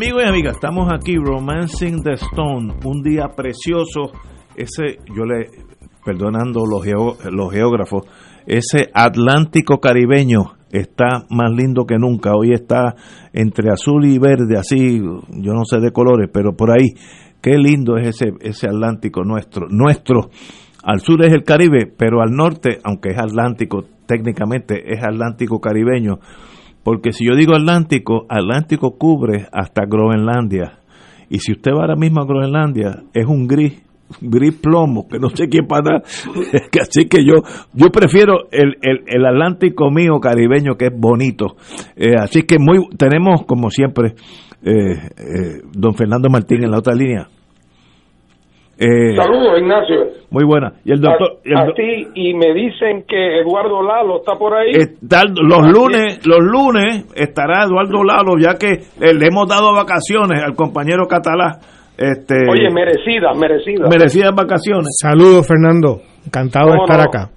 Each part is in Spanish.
Amigos y amigas, estamos aquí, Romancing the Stone, un día precioso. Ese, yo le, perdonando los, los geógrafos, ese Atlántico caribeño está más lindo que nunca. Hoy está entre azul y verde, así, yo no sé de colores, pero por ahí. Qué lindo es ese, ese Atlántico nuestro. Nuestro, al sur es el Caribe, pero al norte, aunque es Atlántico, técnicamente es Atlántico caribeño porque si yo digo Atlántico, Atlántico cubre hasta Groenlandia. Y si usted va ahora mismo a Groenlandia, es un gris, gris plomo, que no sé quién para Así que yo, yo prefiero el, el, Atlántico mío caribeño, que es bonito. Eh, así que muy, tenemos, como siempre, eh, eh, don Fernando Martín en la otra línea. Eh, Saludos, Ignacio. Muy buena. Y el doctor. A, ti, y me dicen que Eduardo Lalo está por ahí. los lunes, los lunes estará Eduardo Lalo, ya que le hemos dado vacaciones al compañero catalán. Este, Oye, merecidas, merecidas. Merecidas vacaciones. Saludos, Fernando. Encantado de estar acá.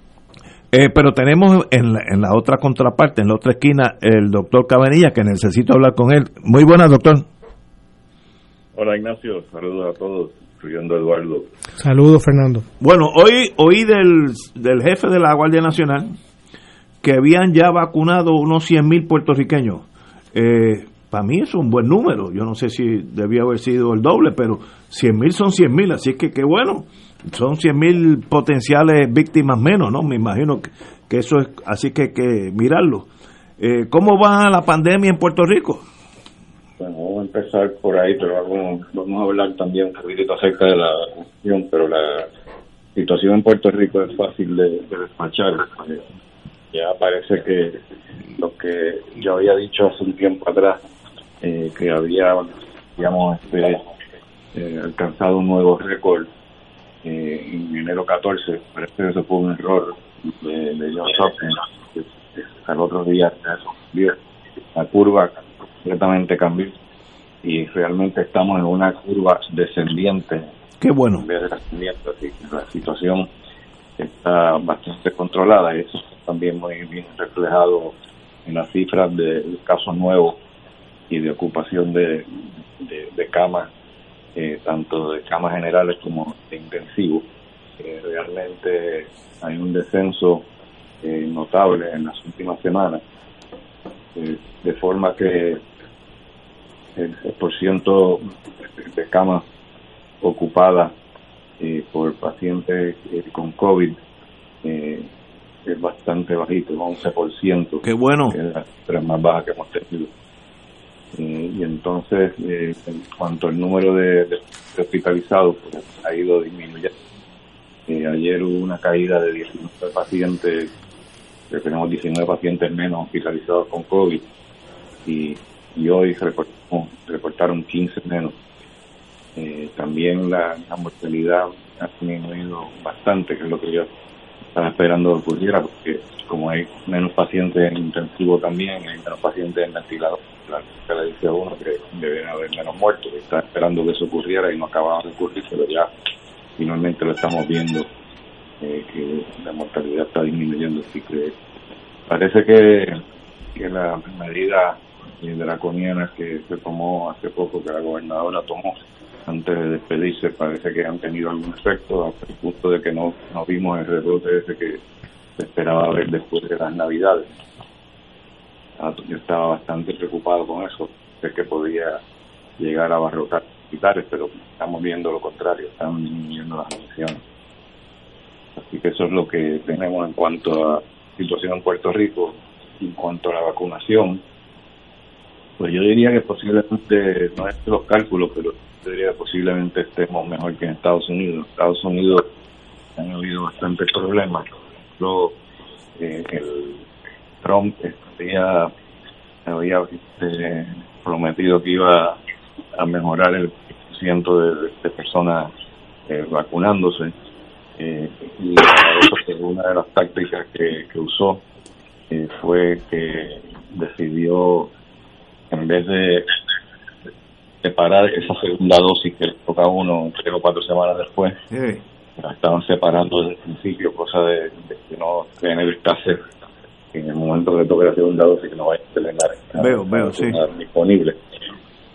Eh, pero tenemos en la, en la otra contraparte, en la otra esquina, el doctor Cabanilla, que necesito hablar con él. Muy buenas, doctor. Hola, Ignacio. Saludos a todos incluyendo Eduardo. Saludos, Fernando. Bueno, hoy oí del, del jefe de la Guardia Nacional que habían ya vacunado unos 100 mil puertorriqueños. Eh, para mí es un buen número. Yo no sé si debía haber sido el doble, pero 100 mil son 100 mil, así que qué bueno. Son 100 mil potenciales víctimas menos, ¿no? Me imagino que, eso es, así que hay que mirarlo. Eh, ¿Cómo va la pandemia en Puerto Rico? Vamos a empezar por ahí, pero vamos, a hablar también un poquito acerca de la cuestión, pero la situación en Puerto Rico es fácil de, despachar. Eh, ya parece que lo que yo había dicho hace un tiempo atrás, eh, que había, digamos, este, eh, alcanzado un nuevo récord en enero 14, parece que eso fue un error de, de John Hopkins, al otro día la curva completamente cambió y realmente estamos en una curva descendiente. Qué bueno. En vez de así la situación está bastante controlada y eso también muy bien reflejado en las cifras de casos nuevos y de ocupación de, de, camas, eh, tanto de camas generales como de intensivos. Eh, realmente hay un descenso eh, notable en las últimas semanas, de forma que el, por ciento de camas ocupadas eh, por pacientes eh, con COVID eh, es bastante bajito, 11%. Qué bueno. Que es la más baja que hemos tenido. y entonces, en cuanto al número de, hospitalizados, pues, ha ido disminuyendo. ayer hubo una caída de 19 pacientes, tenemos 19 pacientes menos hospitalizados con COVID y, y hoy reportamos reportaron 15 menos. Eh, también la, mortalidad ha disminuido bastante, que es lo que yo estaba esperando que ocurriera, porque como hay menos pacientes en intensivo también, hay menos pacientes en ventilador, la le dice a uno que deben haber menos muertos, y está esperando que eso ocurriera y no acababa de ocurrir, pero ya finalmente lo estamos viendo, eh, que la mortalidad está disminuyendo, así que parece que, que la medida draconianas que se tomó hace poco, que la gobernadora tomó antes de despedirse, parece que han tenido algún efecto, hasta el punto de que no, no vimos el rebrote ese que se esperaba ver después de las navidades. Ah, yo estaba bastante preocupado con eso, de que podía llegar a barrotar hospitales, pero estamos viendo lo contrario, están disminuyendo las emisiones. Así que eso es lo que tenemos en cuanto a situación en Puerto Rico, en cuanto a la vacunación pues yo diría que posiblemente, no es los cálculos, pero yo diría que posiblemente estemos mejor que en Estados Unidos. Estados Unidos han habido bastantes problemas. Luego, eh, Trump había, había este, prometido que iba a mejorar el ciento de, personas eh, vacunándose. Eh, y una de las tácticas que, que usó eh, fue que decidió, en vez de separar esa segunda dosis que le toca a uno tres o cuatro semanas después, la estaban separando desde el principio, cosa de, que no tener escasez en el momento que toque la segunda dosis que no vaya a tener veo, veo, sí. disponible.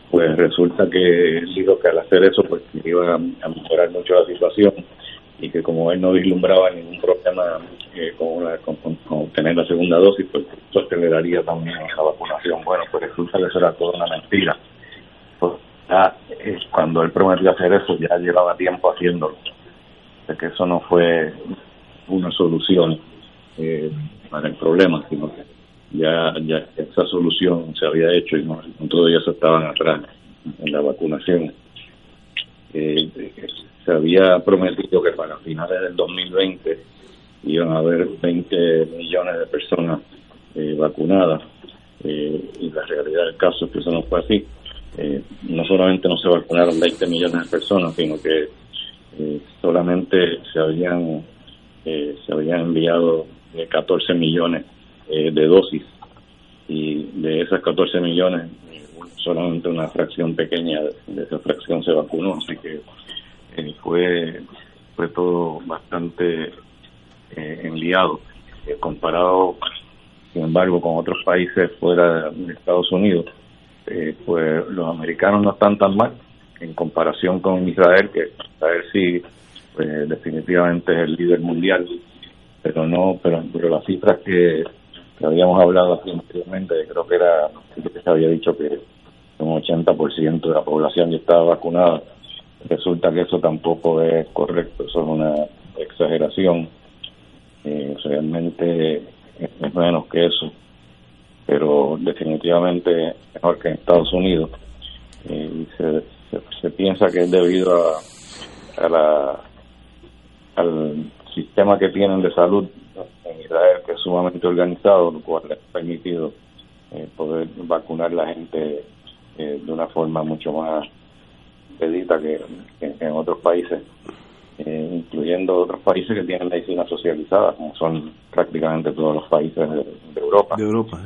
Pues resulta que él dijo que al hacer eso pues iba a mejorar mucho la situación y que como él no vislumbraba ningún problema eh, con, con, obtener la segunda dosis, pues aceleraría también la vacunación. Bueno, pues resulta que eso era toda una mentira. Pues eh, cuando él prometió hacer eso, ya llevaba tiempo haciéndolo. De que eso no fue una solución eh, para el problema, sino que ya, ya esa solución se había hecho y no, todavía se estaban atrás en la vacunación. Eh, se había prometido que para finales del 2020 iban a haber 20 millones de personas eh, vacunadas eh, y la realidad del caso es que eso no fue así. no solamente no se vacunaron 20 millones de personas, sino que solamente se habían se habían enviado 14 millones eh, de dosis y de esas 14 millones solamente una fracción pequeña de esa fracción se vacunó así que eh, fue fue todo bastante eh, enliado eh, comparado sin embargo con otros países fuera de Estados Unidos pues los americanos no están tan mal en comparación con Israel que Israel sí pues definitivamente es el líder mundial pero no pero pero las cifras que habíamos hablado anteriormente, creo que era que se había dicho que un 80% de la población ya estaba vacunada. Resulta que eso tampoco es correcto, eso es una exageración. Realmente es menos que eso, pero definitivamente mejor que en Estados Unidos. Eh, se, piensa que es debido a, a la, al sistema que tienen de salud en Israel, que es sumamente organizado, lo cual les ha permitido eh, poder vacunar a la gente eh, de una forma mucho más pedita que, en otros países, eh, incluyendo otros países que tienen medicina socializada, como son prácticamente todos los países de, Europa. De Europa.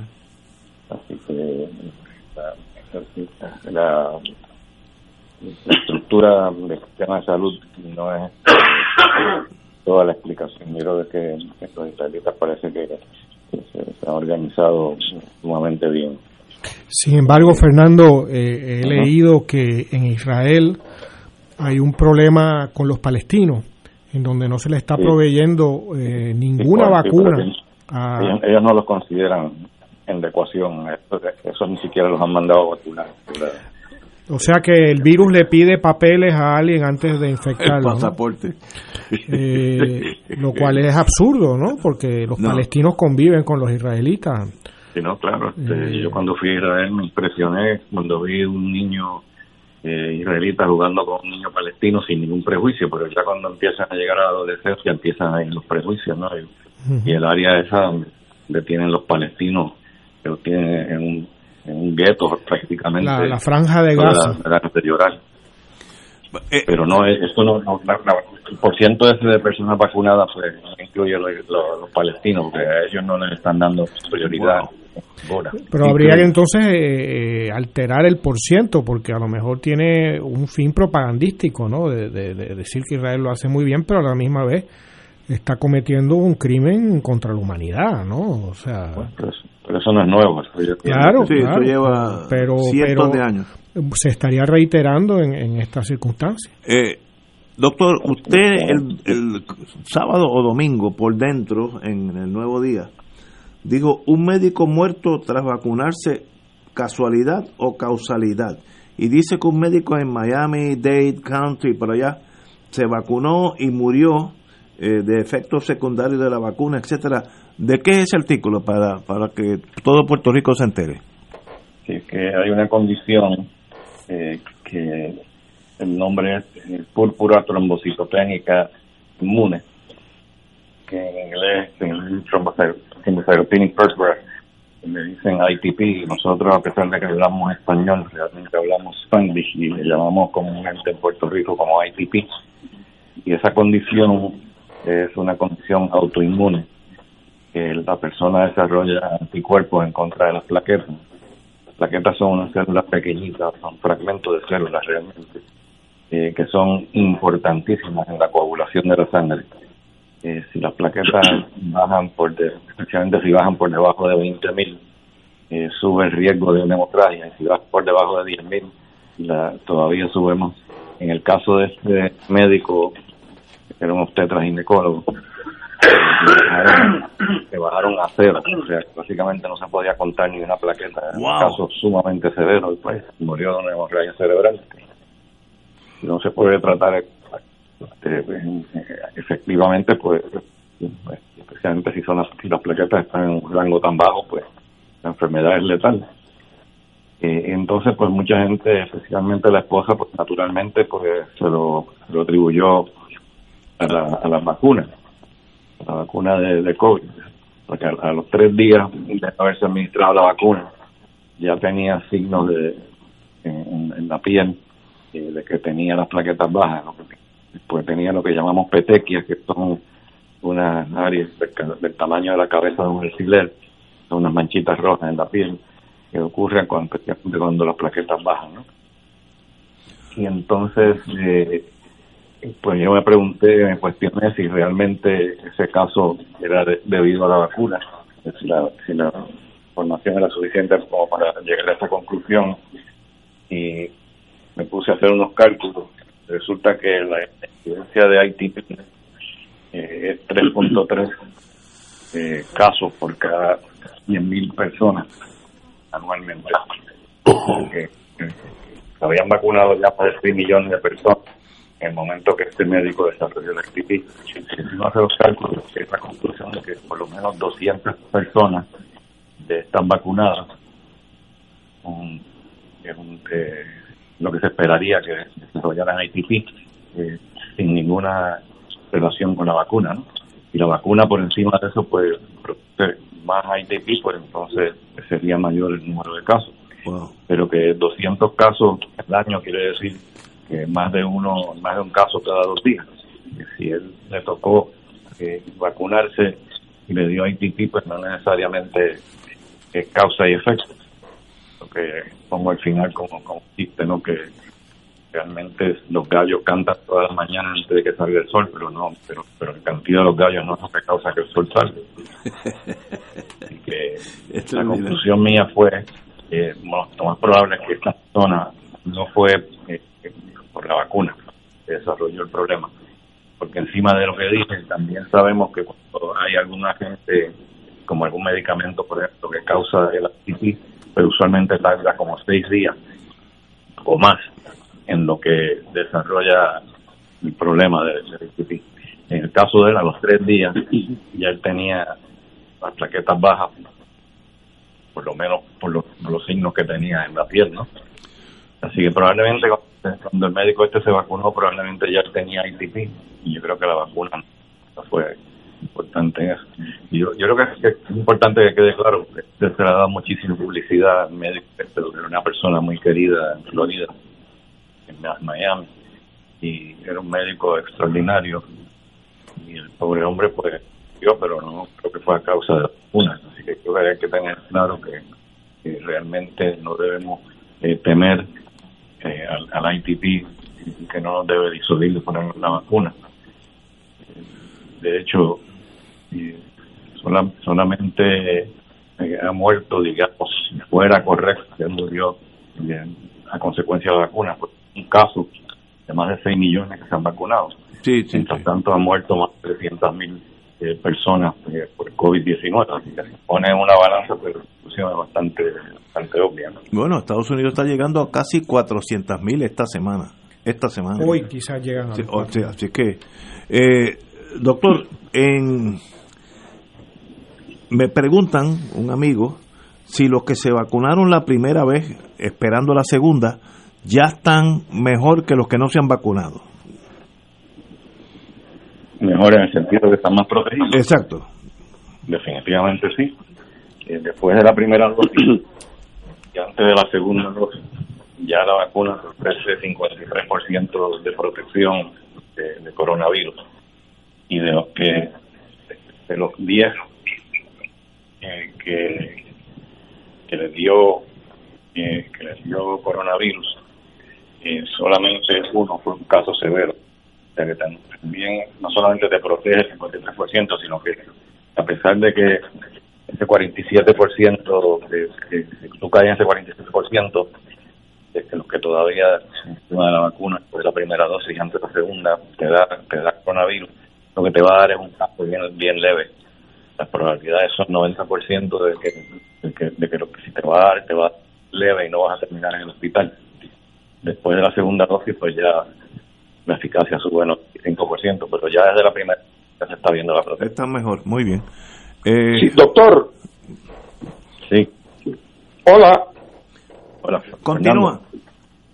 Así que la, la, estructura del sistema de salud no es toda la explicación. Yo creo que, los israelitas parece que, se, han organizado sumamente bien. Sin embargo, Fernando, eh, he leído que en Israel hay un problema con los palestinos, en donde no se les está proveyendo eh, ninguna vacuna. ellos, no los consideran en la ecuación, eso, ni siquiera los han mandado a vacunar. O sea que el virus le pide papeles a alguien antes de infectarlo. El pasaporte. Eh, lo cual es absurdo, ¿no? Porque los palestinos conviven con los israelitas. Sí, no, claro. Este, eh, yo cuando fui a Israel me impresioné cuando vi un niño eh, israelita jugando con un niño palestino sin ningún prejuicio, pero ya cuando empiezan a llegar a la adolescencia empiezan a ir los prejuicios, ¿no? Y, el área esa donde tienen los palestinos, que los tienen en un en un gueto prácticamente. La, franja de gas de llorar. Eh, Pero no, esto no, el porciento ese de personas vacunadas pues incluye los, los, palestinos, porque a ellos no les están dando prioridad. Pero habría que entonces eh, eh, alterar el porciento, porque a lo mejor tiene un fin propagandístico, ¿no? De, de, decir que Israel lo hace muy bien, pero a la misma vez está cometiendo un crimen contra la humanidad, ¿no? O sea, pues, pero eso no es nuevo. claro, sí, eso lleva pero, cientos de años. Se estaría reiterando en, en estas circunstancias. Eh, doctor, usted el, el, sábado o domingo por dentro, en el Nuevo Día, dijo, un médico muerto tras vacunarse, casualidad o causalidad. Y dice que un médico en Miami, Dade County, por allá, se vacunó y murió eh, de efectos secundarios de la vacuna, etcétera. ¿De qué es ese artículo para, para que todo Puerto Rico se entere? Que, que hay una condición eh, que el nombre es eh, púrpura trombocitopénica inmune, en inglés es thrombocytopenic purpura, me dicen ITP, nosotros a pesar de que hablamos español, realmente hablamos Spanish y le llamamos comúnmente en Puerto Rico como ITP. Y esa condición es una condición autoinmune que la persona desarrolla anticuerpos en contra de las plaquetas. Las plaquetas son unas células pequeñitas, son fragmentos de células realmente, eh, que son importantísimas en la coagulación de la sangre. Eh, si las plaquetas bajan por, especialmente si bajan por debajo de 20.000, eh, sube el riesgo de una hemorragia. Y si bajan por debajo de 10.000, todavía subimos. En el caso de este médico, que era un obstetra ginecólogo, se bajaron a cero, o sea, básicamente no se podía contar ni una plaqueta, era un caso sumamente severo, y pues murió de una hemorragia cerebral. No se puede tratar efectivamente, pues, especialmente si son las, si las plaquetas están en un rango tan bajo, pues la enfermedad es letal. Eh, entonces, pues mucha gente, especialmente la esposa, pues naturalmente, pues se lo, lo atribuyó a, la, a las vacunas la vacuna de, COVID, porque a, los tres días de haberse administrado la vacuna ya tenía signos de en, la piel eh, de que tenía las plaquetas bajas, después tenía lo que llamamos petequias, que son unas áreas del, tamaño de la cabeza de un alfiler, son unas manchitas rojas en la piel que ocurren cuando, cuando las plaquetas bajan, ¿no? Y entonces eh, pues yo me pregunté, me cuestioné si realmente ese caso era debido a la vacuna, si la, si la información era suficiente como para llegar a esa conclusión y me puse a hacer unos cálculos. Resulta que la incidencia de ITP eh, es 3.3 eh, casos por cada 100.000 personas anualmente. Eh, habían vacunado ya más de 6 millones de personas en el momento que este médico desarrolló la actividad. Si uno hace los cálculos, es la conclusión de que por lo menos 200 personas están vacunadas, es eh, lo que se esperaría que desarrollaran ITP eh, sin ninguna relación con la vacuna. ¿no? Y la vacuna por encima de eso, pues, más ITP, pues entonces sería mayor el número de casos. Pero que 200 casos al año quiere decir más de uno, más de un caso cada dos días. Si él le tocó eh, vacunarse y le dio ITP, pues no necesariamente es causa y efecto. Que pongo al final como, como chiste, ¿no? Que realmente los gallos cantan todas las mañanas antes de que salga el sol, pero no, pero, pero el cantidad de los gallos no es lo que causa que el sol salga. Así que la conclusión mía fue que lo más probable es que esta zona no fue eh, por la vacuna se desarrolló el problema. Porque encima de lo que dije, también sabemos que cuando hay algún agente, como algún medicamento, por ejemplo, que causa el artritis, pero usualmente tarda como seis días o más en lo que desarrolla el problema de, de En el caso de él, a los tres días, ya él tenía las plaquetas bajas, por lo menos por los, por los signos que tenía en la piel, ¿no? Así que probablemente cuando el médico este se vacunó, probablemente ya tenía ITP. Y yo creo que la vacuna fue importante eso. Yo, yo creo que es, importante que quede claro que se le ha dado muchísima publicidad al médico, pero este, era una persona muy querida en Florida, en Miami, y era un médico extraordinario. Y el pobre hombre, pues, yo, pero no creo que fue a causa de vacuna. Así que creo que hay que tener claro que, realmente no debemos eh, temer eh, al, ITP que no nos debe disuadir de poner la vacuna. De hecho, solamente eh, ha muerto, digamos, si fuera correcto, que murió a consecuencia de la vacuna, pues, un caso de más de 6 millones que se han vacunado. Sí, sí, Mientras tanto, han muerto más de 300 mil eh, personas por COVID-19. Así que pone una balanza, pero es bastante, bastante obvia. Bueno, Estados Unidos está llegando a casi 400 mil esta semana. Esta semana. Hoy quizás llegan a sí, Así que, eh, doctor, en, me preguntan, un amigo, si los que se vacunaron la primera vez, esperando la segunda, ya están mejor que los que no se han vacunado. Mejor en el sentido de que están más protegidos. Exacto. Definitivamente sí eh, después de la primera dosis y antes de la segunda dosis, ya la vacuna ofrece 53% de protección de, coronavirus. Y de los que, de los 10 eh, que, que les dio que les dio coronavirus, eh, solamente uno fue un caso severo. O sea que también no solamente te protege el 53%, sino que a pesar de que ese 47%, de, que, tú caes en ese 47%, de que los que todavía encima de la vacuna después de la primera dosis antes de la segunda te da, te da coronavirus, lo que te va a dar es un caso bien, bien leve. Las probabilidades son 90% de que, de que, de que lo que si te va a dar, te va leve y no vas a terminar en el hospital. Después de la segunda dosis, pues ya la eficacia sube 95%, pero ya desde la primera ya se está viendo la protección. Está mejor, muy bien. Eh, sí, doctor. Sí. Hola. Hola. Continúa.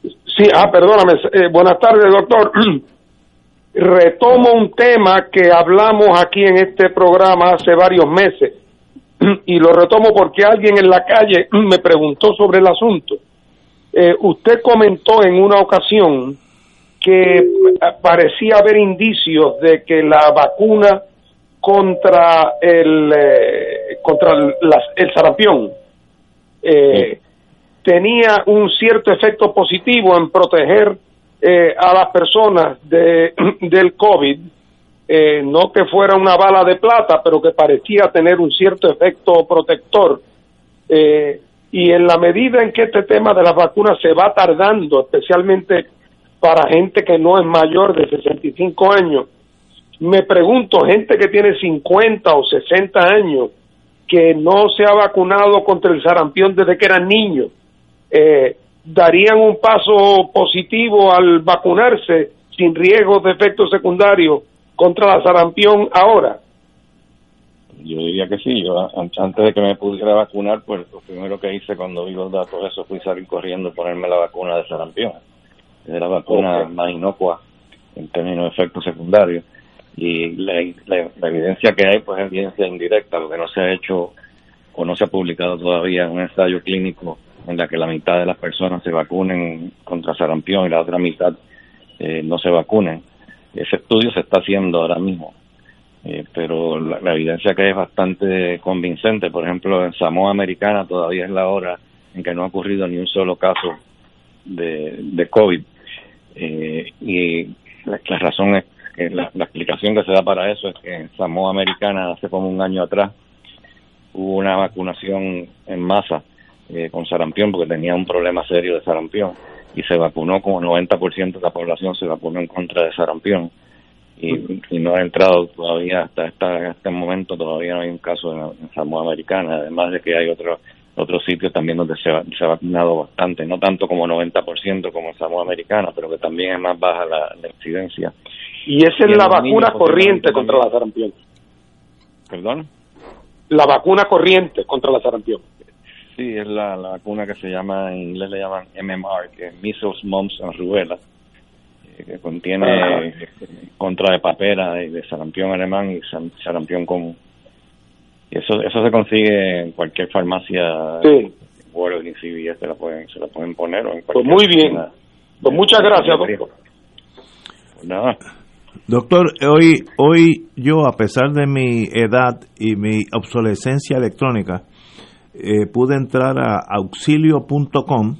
Sí, ah, perdóname. Eh, buenas tardes, doctor. Retomo un tema que hablamos aquí en este programa hace varios meses y lo retomo porque alguien en la calle me preguntó sobre el asunto. Eh, usted comentó en una ocasión que parecía haber indicios de que la vacuna contra el eh, contra el sarampión eh, tenía un cierto efecto positivo en proteger a las personas de, del COVID eh, no que fuera una bala de plata, pero que parecía tener un cierto efecto protector. Eh, y en la medida en que este tema de las vacunas se va tardando, especialmente para gente que no es mayor de 65 años, me pregunto, gente que tiene 50 o 60 años, que no se ha vacunado contra el sarampión desde que eran niños, eh, ¿darían un paso positivo al vacunarse sin riesgos de efectos secundarios contra la sarampión ahora? Yo diría que sí. Yo antes de que me pudiera vacunar, pues lo primero que hice cuando vi los datos eso fue salir corriendo ponerme la vacuna de sarampión. Es la vacuna más inocua en términos de efectos secundarios. Y la, evidencia que hay, pues es evidencia indirecta. Lo que no se ha hecho o no se ha publicado todavía un ensayo clínico en la que la mitad de las personas se vacunen contra sarampión y la otra mitad eh, no se vacunen ese estudio se está haciendo ahora mismo, eh, pero la, evidencia que es bastante convincente, por ejemplo, en Samoa Americana todavía es la hora en que no ha ocurrido ni un solo caso de, de COVID. Eh, y la, razón es que la, explicación que se da para eso es que en Samoa Americana hace como un año atrás hubo una vacunación en masa eh, con sarampión porque tenía un problema serio de sarampión y se vacunó como 90% de la población se vacunó en contra de sarampión y, no ha entrado todavía hasta esta, este momento todavía no hay un caso en, Samoa Americana además de que hay otros otros sitios también donde se, se, ha vacunado bastante no tanto como 90% como en Samoa Americana pero que también es más baja la, incidencia. Y esa es la vacuna corriente contra la sarampión. Perdón la vacuna corriente contra la sarampión Sí, es la, vacuna que se llama, en inglés le llaman MMR, que es Measles, Mumps and Rubella, eh, que contiene contra de papera y de sarampión alemán y sarampión común. Y eso eso se consigue en cualquier farmacia. Sí. Y CVS se la pueden, se la pueden poner. O en pues muy bien. Pues muchas gracias, doctor. Pues nada. Doctor, hoy, hoy yo, a pesar de mi edad y mi obsolescencia electrónica, eh, pude entrar a auxilio.com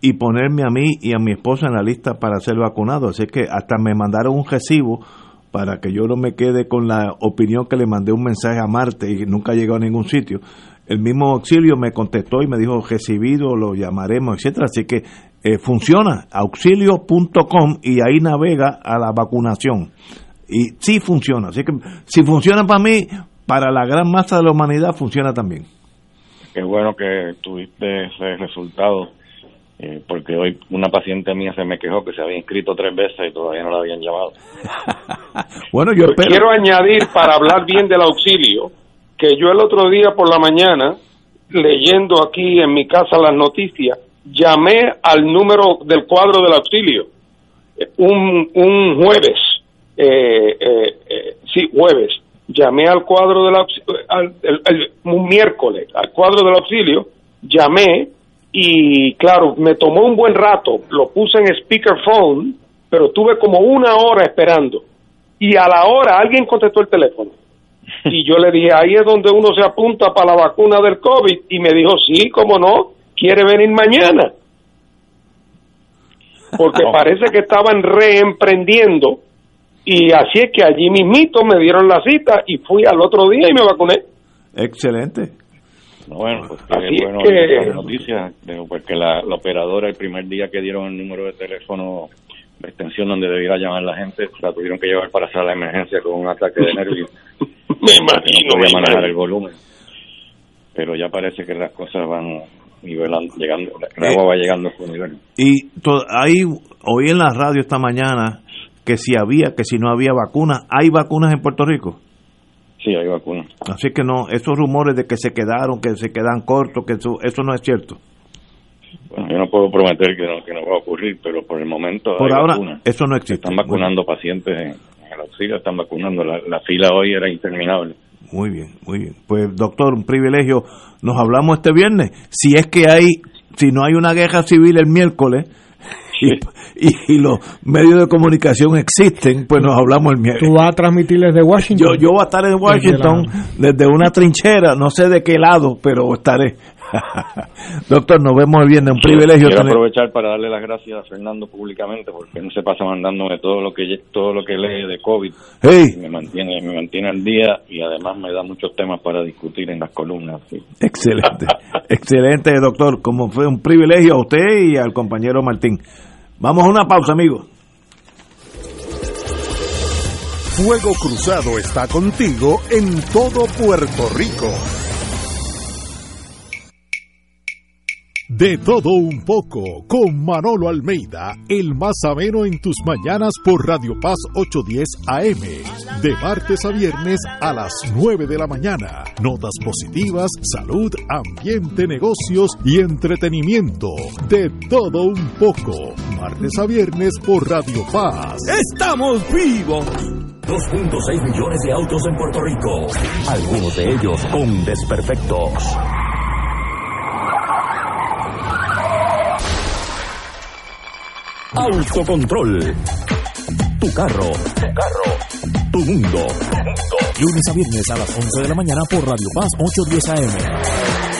y ponerme a mí y a mi esposa en la lista para ser vacunado. Así que hasta me mandaron un recibo para que yo no me quede con la opinión que le mandé un mensaje a Marte y nunca llegó a ningún sitio. El mismo auxilio me contestó y me dijo recibido, lo llamaremos, etcétera. Así que eh, funciona, auxilio.com y ahí navega a la vacunación. Y sí funciona. Así que si funciona para mí, para la gran masa de la humanidad funciona también qué bueno que tuviste ese resultado, eh, porque hoy una paciente mía se me quejó que se había inscrito tres veces y todavía no la habían llamado. bueno, yo quiero añadir para hablar bien del auxilio, que yo el otro día por la mañana, leyendo aquí en mi casa las noticias, llamé al número del cuadro del auxilio un, un jueves, eh, eh, sí, jueves, llamé al cuadro del al, un miércoles al cuadro del auxilio, llamé y claro, me tomó un buen rato, lo puse en speakerphone, pero tuve como una hora esperando. Y a la hora alguien contestó el teléfono. Y yo le dije, ahí es donde uno se apunta para la vacuna del COVID y me dijo, sí, cómo no, quiere venir mañana. Porque parece que estaban reemprendiendo y así es que allí mismito me dieron la cita y fui al otro día y me vacuné. Excelente. Bueno, pues qué bueno que... noticias, porque la, la operadora el primer día que dieron el número de teléfono la extensión donde debiera llamar la gente, la tuvieron que llevar para sala de emergencia con un ataque de nervios. me imagino. No podía manejar el volumen. Pero ya parece que las cosas van nivelando, llegando, el agua va llegando a su nivel. Y ahí, oí en la radio esta mañana que si había, que si no había vacunas, ¿hay vacunas en Puerto Rico? Sí, hay vacunas. Así que no, esos rumores de que se quedaron, que se quedan cortos, que eso, eso no es cierto. Bueno, yo no puedo prometer que no, que no va a ocurrir, pero por el momento. Por ahora, eso no existe. Están vacunando pacientes en, el auxilio, están vacunando. La, la fila hoy era interminable. Muy bien, muy bien. Pues, doctor, un privilegio. Nos hablamos este viernes. Si es que hay, si no hay una guerra civil el miércoles, y, los medios de comunicación existen, pues nos hablamos el miércoles. ¿Tú vas a transmitirles de Washington? Yo, yo voy a estar en Washington desde una trinchera, no sé de qué lado, pero estaré. Doctor, nos vemos el viernes, un privilegio. Quiero aprovechar para darle las gracias a Fernando públicamente porque no se pasa mandándome todo lo que todo lo que lee de COVID. Me mantiene me mantiene al día y además me da muchos temas para discutir en las columnas. Excelente, excelente, doctor. Como fue un privilegio a usted y al compañero Martín. Vamos a una pausa, amigos. Fuego Cruzado está contigo en todo Puerto Rico. De todo un poco, con Manolo Almeida, el más ameno en tus mañanas por Radio Paz 810 AM, de martes a viernes a las 9 de la mañana. Notas positivas, salud, ambiente, negocios y entretenimiento. De todo un poco, martes a viernes por Radio Paz. ¡Estamos vivos! 2.6 millones de autos en Puerto Rico, algunos de ellos con desperfectos. Autocontrol. Tu carro. Tu carro. Tu mundo. Lunes a viernes a las 11 de la mañana por Radio Paz 810 AM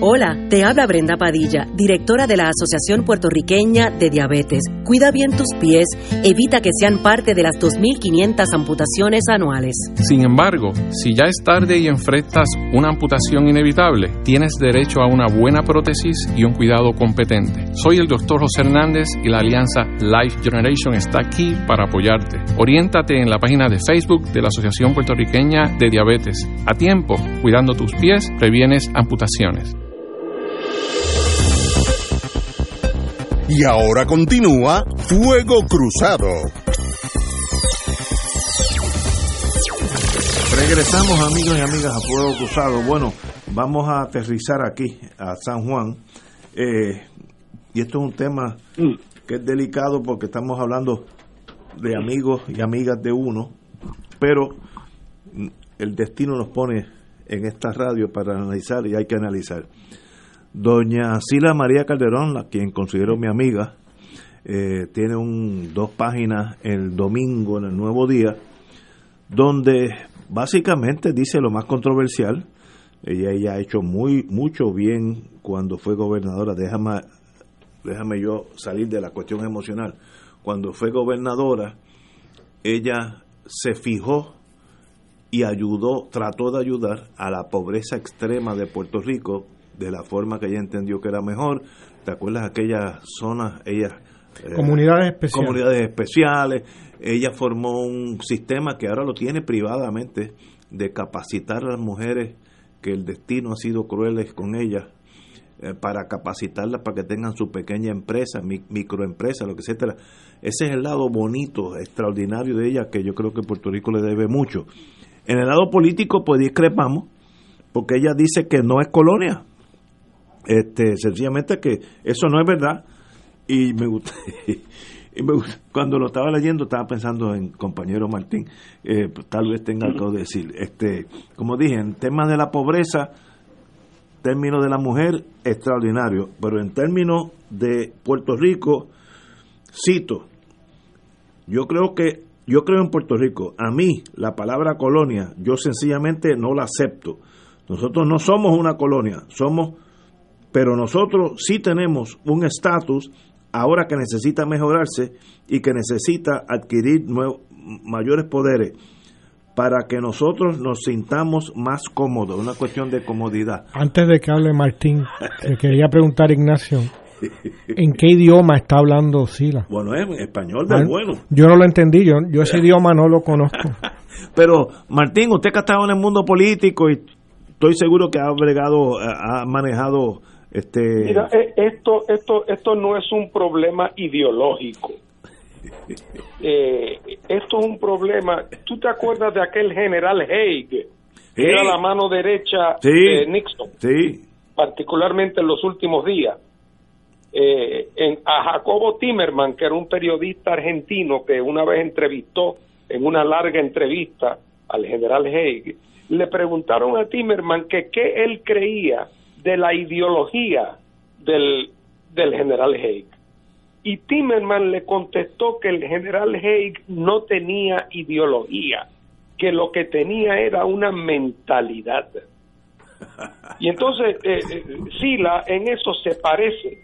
Hola, te habla Brenda Padilla, directora de la Asociación Puertorriqueña de Diabetes. Cuida bien tus pies, evita que sean parte de las 2.500 amputaciones anuales. Sin embargo, si ya es tarde y enfrentas una amputación inevitable, tienes derecho a una buena prótesis y un cuidado competente. Soy el doctor José Hernández y la alianza Life Generation está aquí para apoyarte. Oriéntate en la página de Facebook de la Asociación Puertorriqueña de Diabetes. A tiempo, cuidando tus pies, previenes amputaciones. Y ahora continúa Fuego Cruzado. Regresamos amigos y amigas a Fuego Cruzado. Bueno, vamos a aterrizar aquí a San Juan. Eh, y esto es un tema que es delicado porque estamos hablando de amigos y amigas de uno, pero el destino nos pone en esta radio para analizar y hay que analizar. Doña Sila María Calderón, a quien considero mi amiga, eh, tiene un, dos páginas el domingo en el Nuevo Día, donde básicamente dice lo más controversial. Ella, ella ha hecho muy mucho bien cuando fue gobernadora. Déjame, déjame yo salir de la cuestión emocional. cuando fue gobernadora, ella se fijó y ayudó, trató de ayudar a la pobreza extrema de Puerto Rico de la forma que ella entendió que era mejor. ¿Te acuerdas aquellas zonas, ellas eh, comunidades especiales. Comunidades especiales. Ella formó un sistema que ahora lo tiene privadamente de capacitar a las mujeres que el destino ha sido cruel con ellas eh, para capacitarlas para que tengan su pequeña empresa, microempresa, lo que etcétera. Ese es el lado bonito, extraordinario de ella que yo creo que Puerto Rico le debe mucho. En el lado político pues discrepamos porque ella dice que no es colonia. Este, sencillamente que eso no es verdad y me gusta, cuando lo estaba leyendo estaba pensando en compañero Martín, eh, pues, tal vez tenga algo que decir. Este, como dije, en temas de la pobreza, términos de la mujer, extraordinario, pero en términos de Puerto Rico, cito, yo creo que, yo creo en Puerto Rico, a mí la palabra colonia, yo sencillamente no la acepto. Nosotros no somos una colonia, somos, pero nosotros sí tenemos un estatus ahora que necesita mejorarse y que necesita adquirir mayores poderes para que nosotros nos sintamos más cómodos, una cuestión de comodidad. Antes de que hable Martín, te quería preguntar Ignacio, ¿en qué idioma está hablando Sila? Bueno, es en español del bueno. Yo no lo entendí, yo, yo ese idioma no lo conozco. Pero Martín, usted que ha estado en el mundo político y estoy seguro que ha bregado, ha manejado este... Mira, eh, esto, esto, esto no es un problema ideológico. Eh, esto es un problema. ¿Tú te acuerdas de aquel general Haig? Que era la mano derecha de Nixon. Sí. Particularmente en los últimos días. Eh, en, a Jacobo Timerman, que era un periodista argentino que una vez entrevistó en una larga entrevista al general Haig, le preguntaron a Timerman que qué él creía de la ideología del, del general Haig. Y Timerman le contestó que el general Haig no tenía ideología, que lo que tenía era una mentalidad. Y entonces eh, eh, Sila en eso se parece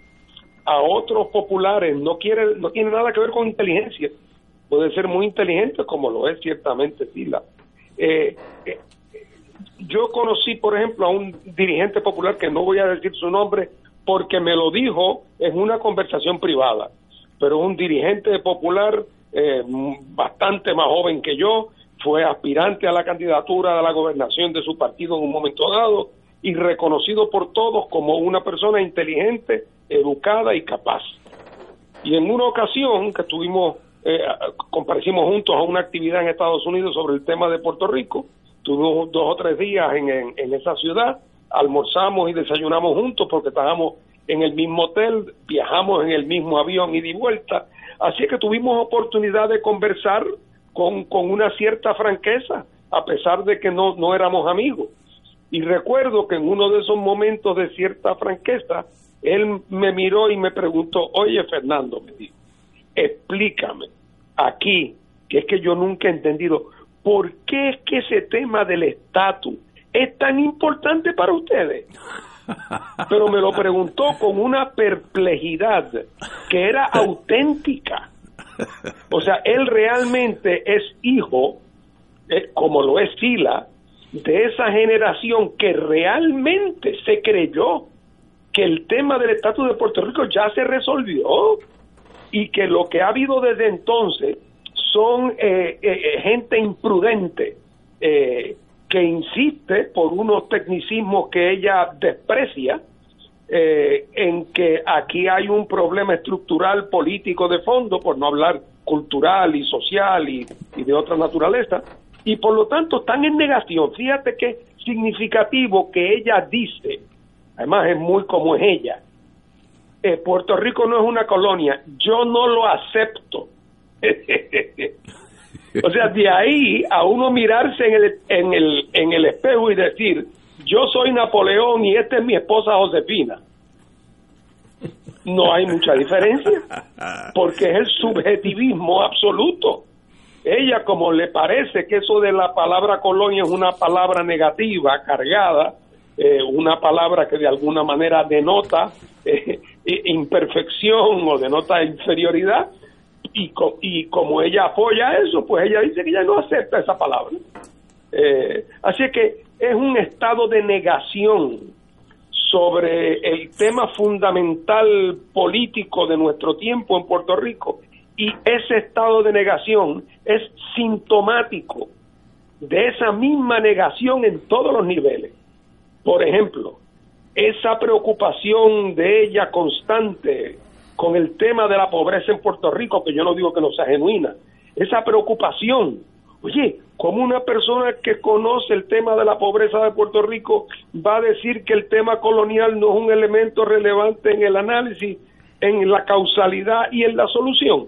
a otros populares, no quiere, no tiene nada que ver con inteligencia, puede ser muy inteligente como lo es ciertamente Sila. Eh, eh yo conocí, por ejemplo, a un dirigente popular que no voy a decir su nombre porque me lo dijo en una conversación privada, pero un dirigente popular eh, bastante más joven que yo, fue aspirante a la candidatura a la gobernación de su partido en un momento dado y reconocido por todos como una persona inteligente, educada y capaz. Y en una ocasión que tuvimos, eh, comparecimos juntos a una actividad en Estados Unidos sobre el tema de Puerto Rico, Dos o tres días en, esa ciudad, almorzamos y desayunamos juntos porque estábamos en el mismo hotel, viajamos en el mismo avión y de vuelta. Así que tuvimos oportunidad de conversar con, con una cierta franqueza, a pesar de que no, no éramos amigos. Y recuerdo que en uno de esos momentos de cierta franqueza, él me miró y me preguntó, oye Fernando, me dijo, explícame aquí, que es que yo nunca he entendido, ¿por qué es que ese tema del estatus es tan importante para ustedes? Pero me lo preguntó con una perplejidad que era auténtica. O sea, él realmente es hijo, eh, como lo es Sila, de esa generación que realmente se creyó que el tema del estatus de Puerto Rico ya se resolvió y que lo que ha habido desde entonces son eh, eh, eh, gente imprudente que insiste por unos tecnicismos que ella desprecia en que aquí hay un problema estructural político de fondo, por no hablar cultural y social y, y de otra naturaleza, y por lo tanto están en negación. Fíjate qué significativo que ella dice, además es muy como es ella, Puerto Rico no es una colonia, yo no lo acepto o sea, de ahí a uno mirarse en el, en, el, en el espejo y decir, yo soy Napoleón y esta es mi esposa Josefina. No hay mucha diferencia, porque es el subjetivismo absoluto. Ella, como le parece que eso de la palabra colonia es una palabra negativa, cargada, eh, una palabra que de alguna manera denota eh, imperfección o denota inferioridad, y, y como ella apoya eso, pues ella dice que ella no acepta esa palabra. Eh, así que es un estado de negación sobre el tema fundamental político de nuestro tiempo en Puerto Rico y ese estado de negación es sintomático de esa misma negación en todos los niveles. Por ejemplo, esa preocupación de ella constante con el tema de la pobreza en Puerto Rico, que yo no digo que no sea genuina, esa preocupación, oye, como una persona que conoce el tema de la pobreza de Puerto Rico va a decir que el tema colonial no es un elemento relevante en el análisis, en la causalidad y en la solución.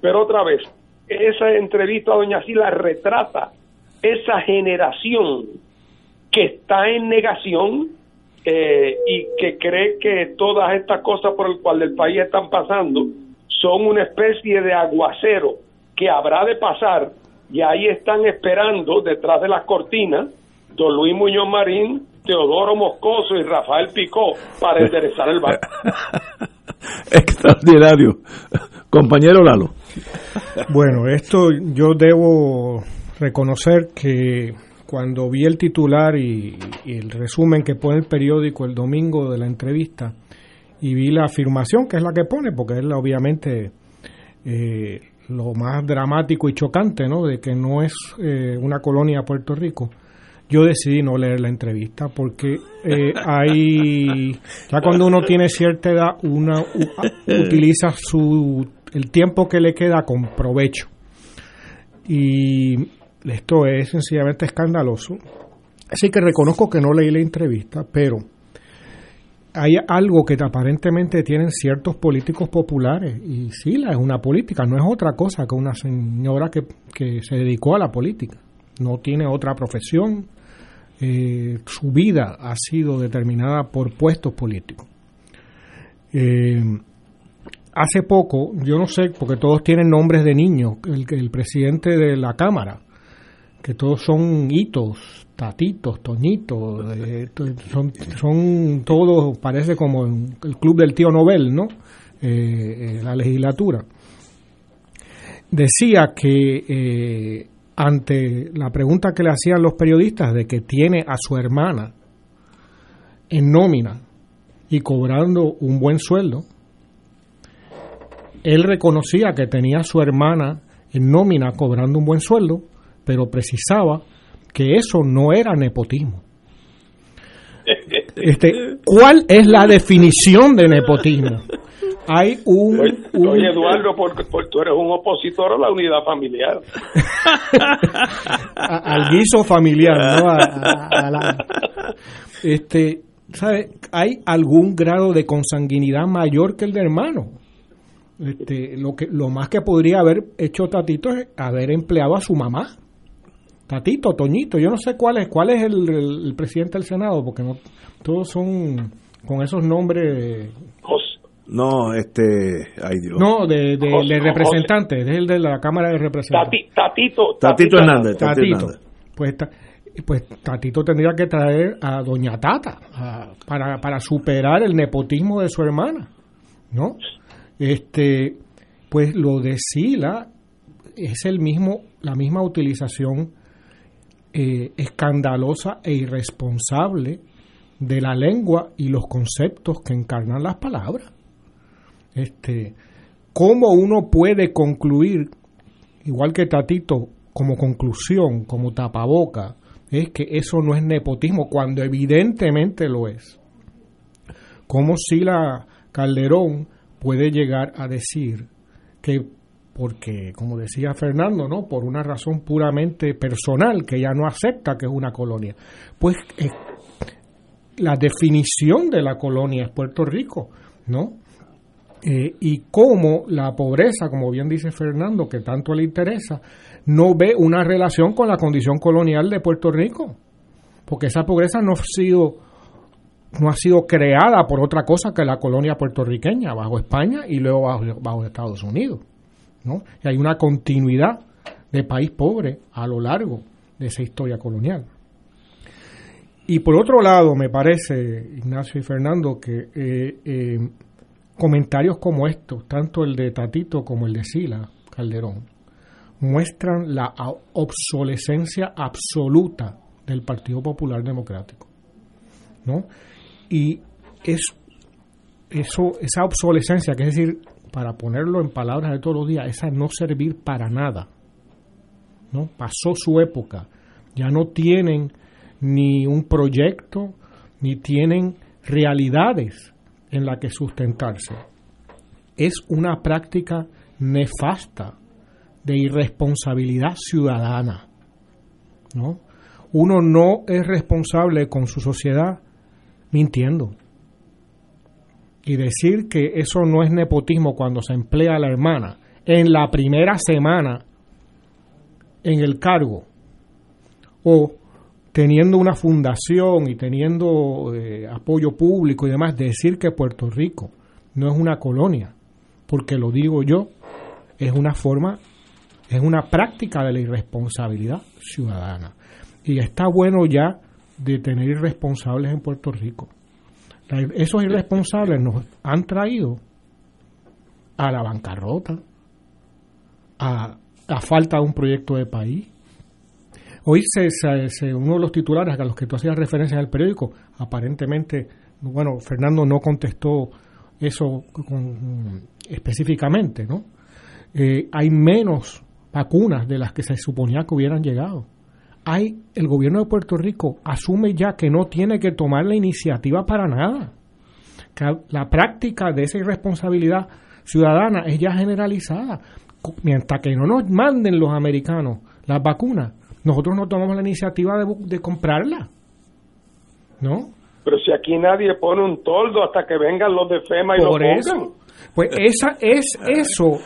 Pero otra vez, esa entrevista a Doña Sila retrata esa generación que está en negación eh, y que cree que todas estas cosas por el cual el país están pasando son una especie de aguacero que habrá de pasar y ahí están esperando detrás de las cortinas don Luis Muñoz Marín, Teodoro Moscoso y Rafael Picó para enderezar el barco. Extraordinario. Compañero Lalo. Bueno, esto yo debo reconocer que cuando vi el titular y, el resumen que pone el periódico el domingo de la entrevista y vi la afirmación que es la que pone, porque es obviamente eh, lo más dramático y chocante, ¿no? De que no es eh, una colonia Puerto Rico. Yo decidí no leer la entrevista porque eh, hay ya cuando uno tiene cierta edad uno utiliza su el tiempo que le queda con provecho y esto es sencillamente escandaloso. Así que reconozco que no leí la entrevista, pero hay algo que aparentemente tienen ciertos políticos populares, y sí, la es una política, no es otra cosa que una señora que, se dedicó a la política, no tiene otra profesión, eh, su vida ha sido determinada por puestos políticos. Eh, hace poco, yo no sé, porque todos tienen nombres de niños, el, el presidente de la Cámara, que todos son hitos, tatitos, toñitos, eh, son, todos, parece como el club del tío Nobel, ¿no? Eh, eh, la legislatura. Decía que ante la pregunta que le hacían los periodistas de que tiene a su hermana en nómina y cobrando un buen sueldo, él reconocía que tenía a su hermana en nómina cobrando un buen sueldo, pero precisaba que eso no era nepotismo. Este, ¿Cuál es la definición de nepotismo? Hay un... Oye, Eduardo, porque, tú eres un opositor a la unidad familiar. al guiso familiar, ¿no? este, ¿sabe? ¿Hay algún grado de consanguinidad mayor que el de hermano? Este, lo, que, lo más que podría haber hecho Tatito es haber empleado a su mamá Tatito, Toñito, yo no sé cuál es, cuál es el, presidente del Senado, porque no, todos son con esos nombres. No, este, ay Dios. No, de, de, representante, es el de la Cámara de Representantes. tatito, tatito, Hernández. Tatito. Pues, pues Tatito tendría que traer a Doña Tata para, para superar el nepotismo de su hermana, ¿no? Este, pues lo de Sila es el mismo, la misma utilización eh, escandalosa e irresponsable de la lengua y los conceptos que encarnan las palabras. Este, ¿Cómo uno puede concluir, igual que Tatito, como conclusión, como tapaboca, es que eso no es nepotismo, cuando evidentemente lo es? ¿Cómo Sila Calderón puede llegar a decir que porque, como decía Fernando, ¿no? Por una razón puramente personal, que ella no acepta que es una colonia. Pues eh, la definición de la colonia es Puerto Rico, ¿no? Eh, y cómo la pobreza, como bien dice Fernando, que tanto le interesa, no ve una relación con la condición colonial de Puerto Rico, porque esa pobreza no ha sido no ha sido creada por otra cosa que la colonia puertorriqueña bajo España y luego bajo Estados Unidos. Y hay una continuidad de país pobre a lo largo de esa historia colonial. Y por otro lado, me parece, Ignacio y Fernando, que eh, eh, comentarios como estos, tanto el de Tatito como el de Sila, Calderón muestran la obsolescencia absoluta del Partido Popular Democrático. ¿no? Y es eso, esa obsolescencia, que es decir, para ponerlo en palabras de todos los días, esa no servir para nada. ¿no? Pasó su época. Ya no tienen ni un proyecto, ni tienen realidades en las que sustentarse. Es una práctica nefasta de irresponsabilidad ciudadana. ¿no? Uno no es responsable con su sociedad mintiendo. Y decir que eso no es nepotismo cuando se emplea a la hermana en la primera semana en el cargo o teniendo una fundación y teniendo eh, apoyo público y demás, decir que Puerto Rico no es una colonia, porque lo digo yo, es una forma, es una práctica de la irresponsabilidad ciudadana. Y está bueno ya de tener irresponsables en Puerto Rico. Esos irresponsables nos han traído a la bancarrota, a, a falta de un proyecto de país. Hoy uno de los titulares a los que tú hacías referencia en el periódico, aparentemente, bueno, Fernando no contestó eso específicamente, ¿no? Eh, hay menos vacunas de las que se suponía que hubieran llegado hay el gobierno de Puerto Rico asume ya que no tiene que tomar la iniciativa para nada. Que la práctica de esa irresponsabilidad ciudadana es ya generalizada. Mientras que no nos manden los americanos las vacunas, nosotros no tomamos la iniciativa de, de comprarla. ¿No? Pero si aquí nadie pone un toldo hasta que vengan los de FEMA y Por lo eso, Pues esa es eso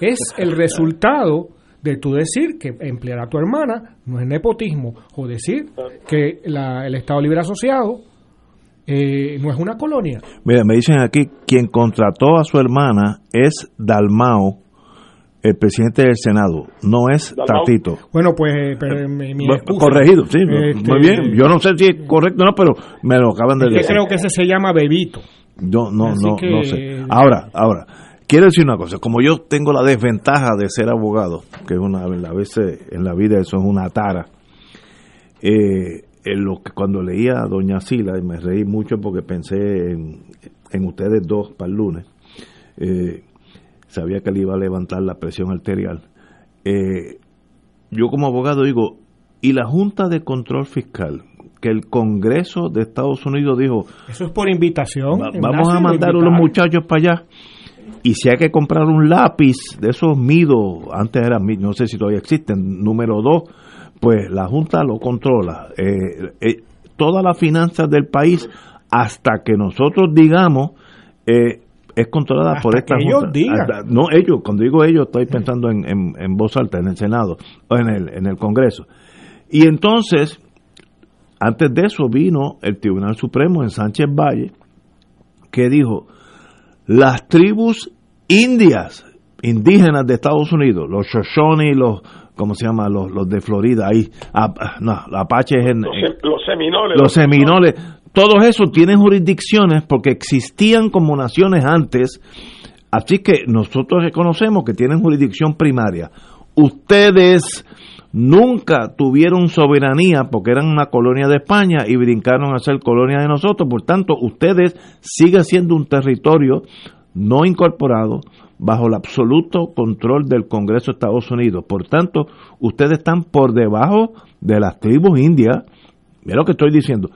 es el resultado de tú decir que emplear a tu hermana no es nepotismo, o decir que el Estado Libre Asociado eh, no es una colonia. Mira, me dicen aquí, quien contrató a su hermana es Dalmao, el presidente del Senado, no es Tatito. Bueno, pues pero, mi, corregido, sí, este, muy bien. Yo no sé si es correcto o no, pero me lo acaban de decir. Yo creo que ese se llama Bebito. Yo no, no, no sé. Ahora, ahora, quiero decir una cosa, como yo tengo la desventaja de ser abogado, que es una a veces en la vida eso es una tara, eh, en lo que cuando leía a Doña Sila, y me reí mucho porque pensé en, ustedes dos para el lunes, eh, sabía que le iba a levantar la presión arterial. Eh, yo como abogado digo, ¿y la Junta de Control Fiscal? que el Congreso de Estados Unidos dijo... Eso es por invitación. vamos a mandar a unos muchachos para allá y si hay que comprar un lápiz de esos Mido, antes eran no sé si todavía existen, número dos, pues la Junta lo controla. Eh, eh, todas las finanzas del país, hasta que nosotros digamos, eh, es controlada por esta Junta. Ellos no, ellos, cuando digo ellos, estoy pensando en, en, voz alta, en el Senado, o en el, en el Congreso. Y entonces, antes de eso vino el Tribunal Supremo en Sánchez Valle, que dijo, las tribus indias, indígenas de Estados Unidos, los Shoshone, los, ¿cómo se llama? Los, los de Florida, ahí, ah, no, apaches en... Los, seminoles. Los, seminoles. Todos esos tienen jurisdicciones porque existían como naciones antes, así que nosotros reconocemos que tienen jurisdicción primaria. Ustedes nunca tuvieron soberanía porque eran una colonia de España y brincaron a ser colonia de nosotros. Por tanto, ustedes siguen siendo un territorio no incorporado bajo el absoluto control del Congreso de Estados Unidos. Por tanto, ustedes están por debajo de las tribus indias. Mira lo que estoy diciendo.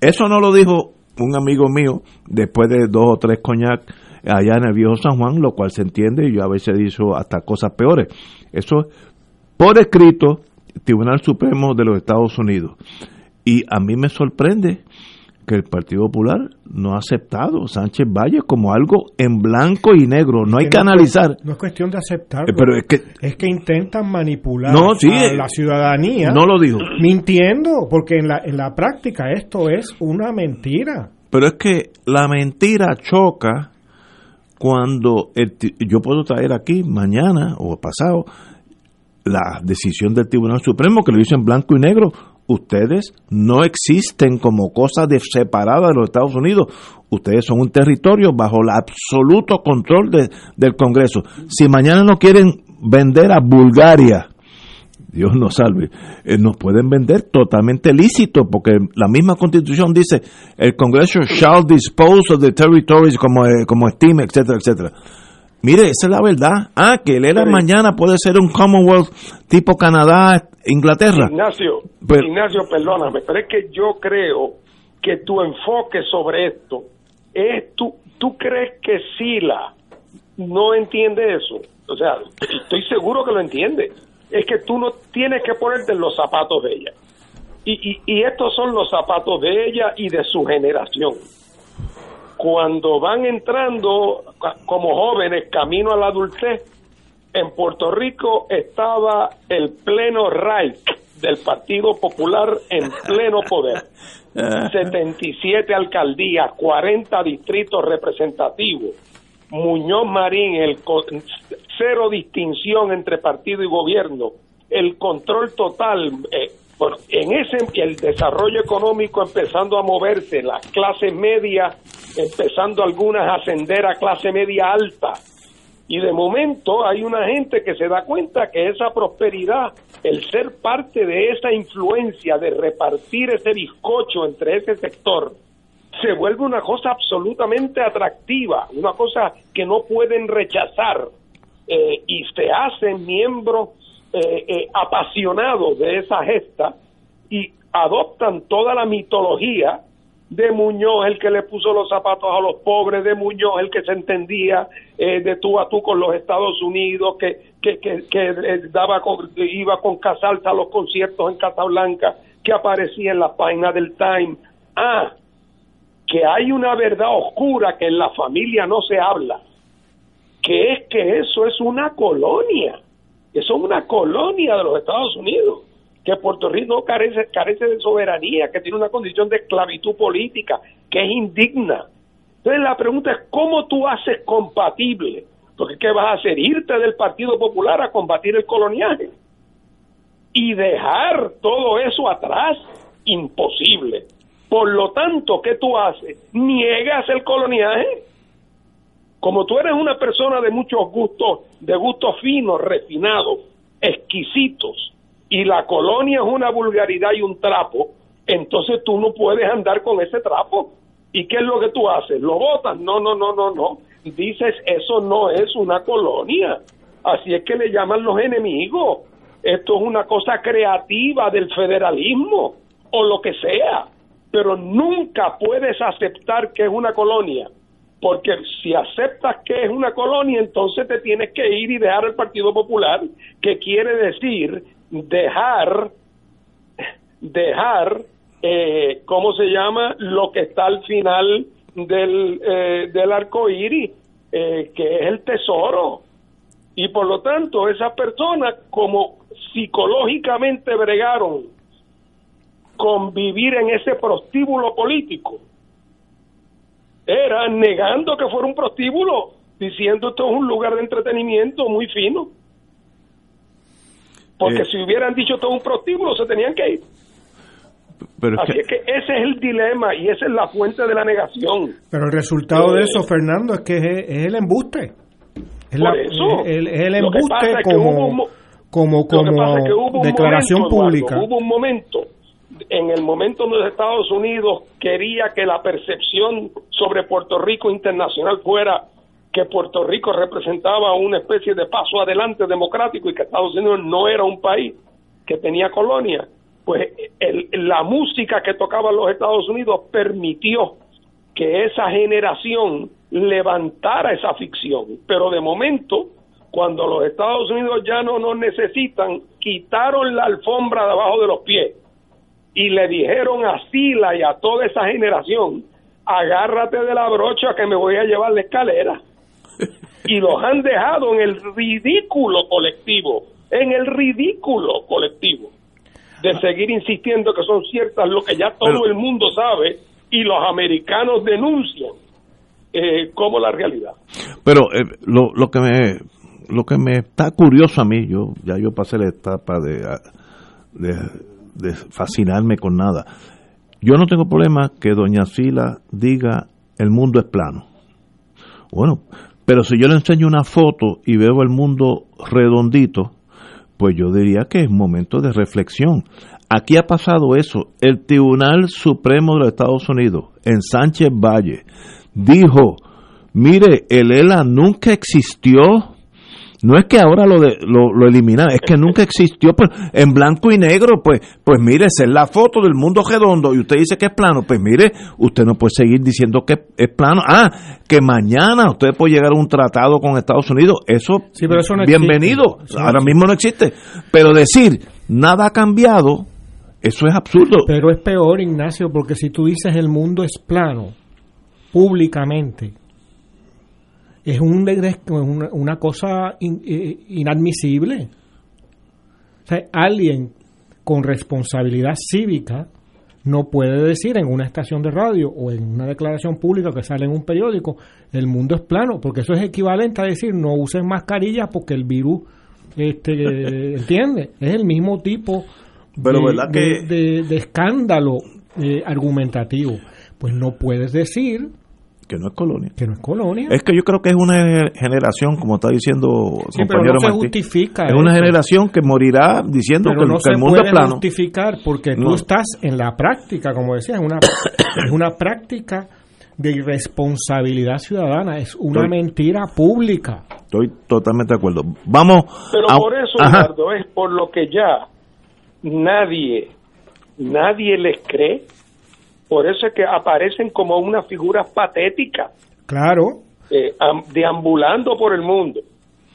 Eso no lo dijo un amigo mío después de dos o tres coñac allá en el viejo San Juan, lo cual se entiende y yo a veces he dicho hasta cosas peores. Eso por escrito Tribunal Supremo de los Estados Unidos. Y a mí me sorprende que el Partido Popular no ha aceptado Sánchez Valle como algo en blanco y negro. No hay que, analizar. No es cuestión de aceptarlo. Eh, pero es que, es que intentan manipular a la ciudadanía. No lo digo. Mintiendo, porque en la, en la práctica esto es una mentira. Pero es que la mentira choca cuando yo puedo traer aquí mañana o pasado la decisión del Tribunal Supremo que lo dice en blanco y negro. Ustedes no existen como cosa de separada de los Estados Unidos. Ustedes son un territorio bajo el absoluto control de, del Congreso. Si mañana no quieren vender a Bulgaria, Dios nos salve, eh, nos pueden vender totalmente lícito, porque la misma constitución dice, el Congreso shall dispose of the territories como, eh, como estime, etcétera, etcétera. Mire, esa es la verdad. Ah, que el era mañana puede ser un Commonwealth tipo Canadá, Inglaterra. Ignacio, Ignacio, perdóname, pero es que yo creo que tu enfoque sobre esto es, tú, tú crees que Sila no entiende eso. O sea, estoy seguro que lo entiende. Es que tú no tienes que ponerte en los zapatos de ella. Y, y, y estos son los zapatos de ella y de su generación cuando van entrando como jóvenes camino a la adultez, en Puerto Rico estaba el pleno Reich del Partido Popular en pleno poder. 77 alcaldías, 40 distritos representativos. Muñoz Marín, el cero distinción entre partido y gobierno, el control total, eh, en ese el desarrollo económico empezando a moverse, la clase media empezando algunas a ascender a clase media alta. Y de momento hay una gente que se da cuenta que esa prosperidad, el ser parte de esa influencia de repartir ese bizcocho entre ese sector, se vuelve una cosa absolutamente atractiva, una cosa que no pueden rechazar eh, y se hacen miembros eh, eh, apasionados de esa gesta y adoptan toda la mitología de Muñoz el que le puso los zapatos a los pobres, de Muñoz el que se entendía eh, de tú a tú con los Estados Unidos, que, que, que, eh, daba iba con Casals a los conciertos en Casablanca, que aparecía en la página del Time. Ah, que hay una verdad oscura que en la familia no se habla, que es que eso es una colonia, eso es una colonia de los Estados Unidos que Puerto Rico carece, carece de soberanía, que tiene una condición de esclavitud política, que es indigna. Entonces la pregunta es, ¿cómo tú haces compatible? Porque ¿qué vas a hacer? Irte del Partido Popular a combatir el coloniaje y dejar todo eso atrás, imposible. Por lo tanto, ¿qué tú haces? Niegas el coloniaje. Como tú eres una persona de muchos gustos, de gustos finos, refinados, exquisitos, y la colonia es una vulgaridad y un trapo, entonces tú no puedes andar con ese trapo. ¿Y qué es lo que tú haces? ¿Lo votas? No, no, no, no, no. Dices, eso no es una colonia. Así es que le llaman los enemigos. Esto es una cosa creativa del federalismo o lo que sea. Pero nunca puedes aceptar que es una colonia. Porque si aceptas que es una colonia, entonces te tienes que ir y dejar el Partido Popular, que quiere decir dejar, dejar, eh, ¿cómo se llama? Lo que está al final del, eh, del arco iris, eh, que es el tesoro. Y por lo tanto, esas personas, como psicológicamente bregaron con vivir en ese prostíbulo político, era negando que fuera un prostíbulo, diciendo esto es un lugar de entretenimiento muy fino. Porque eh, si hubieran dicho todo un prostíbulo, se tenían que ir. Pero Así es que ese es el dilema y esa es la fuente de la negación. Pero el resultado de eso, Fernando, es que es, el embuste. Es, la, eso, el, el embuste como, como, como, declaración pública. hubo un momento, en el momento donde Estados Unidos quería que la percepción sobre Puerto Rico internacional fuera que Puerto Rico representaba una especie de paso adelante democrático y que Estados Unidos no era un país que tenía colonia, pues la música que tocaban los Estados Unidos permitió que esa generación levantara esa ficción. Pero de momento, cuando los Estados Unidos ya no nos necesitan, quitaron la alfombra debajo de los pies y le dijeron a Sila y a toda esa generación, agárrate de la brocha que me voy a llevar la escalera y los han dejado en el ridículo colectivo, en el ridículo colectivo de seguir insistiendo que son ciertas lo que ya todo el mundo sabe y los americanos denuncian eh, como la realidad. Pero eh, lo, lo que me lo que me está curioso a mí, yo ya yo pasé la etapa de, de, de fascinarme con nada. Yo no tengo problema que doña Sila diga el mundo es plano. Bueno, Pero si yo le enseño una foto y veo el mundo redondito, pues yo diría que es momento de reflexión. Aquí ha pasado eso. El Tribunal Supremo de los Estados Unidos, en Sánchez Valle, dijo, mire, el ELA nunca existió no es que ahora lo, de, lo, lo eliminan, es que nunca existió pues, en blanco y negro. Pues, pues mire, esa es la foto del mundo redondo y usted dice que es plano. Pues mire, usted no puede seguir diciendo que es plano. Ah, que mañana usted puede llegar a un tratado con Estados Unidos. Eso, sí, pero eso no bienvenido. Ahora mismo no existe. Pero decir nada ha cambiado, eso es absurdo. Pero es peor, Ignacio, porque si tú dices el mundo es plano, públicamente, es un, una, una cosa in, eh, inadmisible. O sea, alguien con responsabilidad cívica no puede decir en una estación de radio o en una declaración pública que sale en un periódico el mundo es plano, porque eso es equivalente a decir no usen mascarillas porque el virus este entiende, es el mismo tipo Pero de, ¿verdad que... de, de, de escándalo eh, argumentativo. Pues no puedes decir que no es colonia. Que no es colonia. Es que yo creo que es una generación, como está diciendo sí, compañero pero no se justifica. Es eso. una generación que morirá diciendo pero que, no que el mundo puede es plano. justificar porque no. tú estás en la práctica, como decía, es una, es una práctica de irresponsabilidad ciudadana, es una Estoy- mentira pública. Estoy totalmente de acuerdo. Vamos. Pero a- por eso, Ajá. Eduardo, es por lo que ya nadie, nadie les cree. Por eso es que aparecen como unas figuras patéticas, Claro. eh, am- deambulando por el mundo,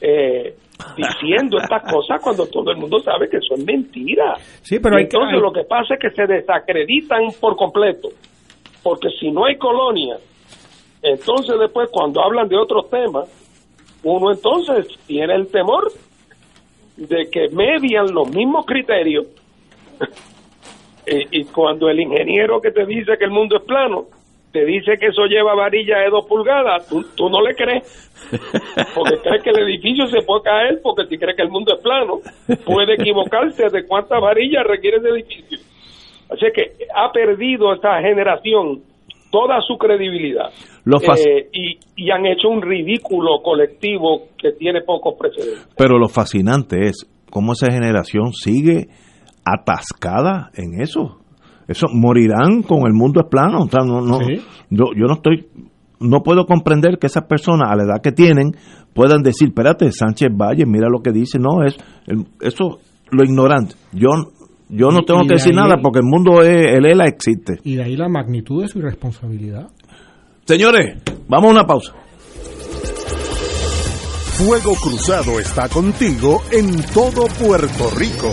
eh, diciendo estas cosas cuando todo el mundo sabe que son mentiras. Sí, pero hay que- entonces hay- lo que pasa es que se desacreditan por completo, porque si no hay colonia, entonces después cuando hablan de otros temas, uno entonces tiene el temor de que median los mismos criterios y, y cuando el ingeniero que te dice que el mundo es plano te dice que eso lleva varilla de dos pulgadas, tú, tú no le crees, porque crees que el edificio se puede caer porque si crees que el mundo es plano, puede equivocarse de cuántas varillas requiere ese edificio. Así que ha perdido esta generación toda su credibilidad Eh, y, y han hecho un ridículo colectivo que tiene pocos precedentes. Pero lo fascinante es cómo esa generación sigue atascada en eso. Eso morirán con el mundo es plano. O sea, no, no, Sí. yo, yo no estoy, no puedo comprender que esas personas a la edad que tienen puedan decir, espérate, Sánchez Valle, mira lo que dice. No, es el- eso lo ignorante. Yo, yo no tengo que de decir nada porque el mundo es, el ELA existe. Y de ahí la magnitud de su irresponsabilidad. Señores, vamos a una pausa. Fuego Cruzado está contigo en todo Puerto Rico.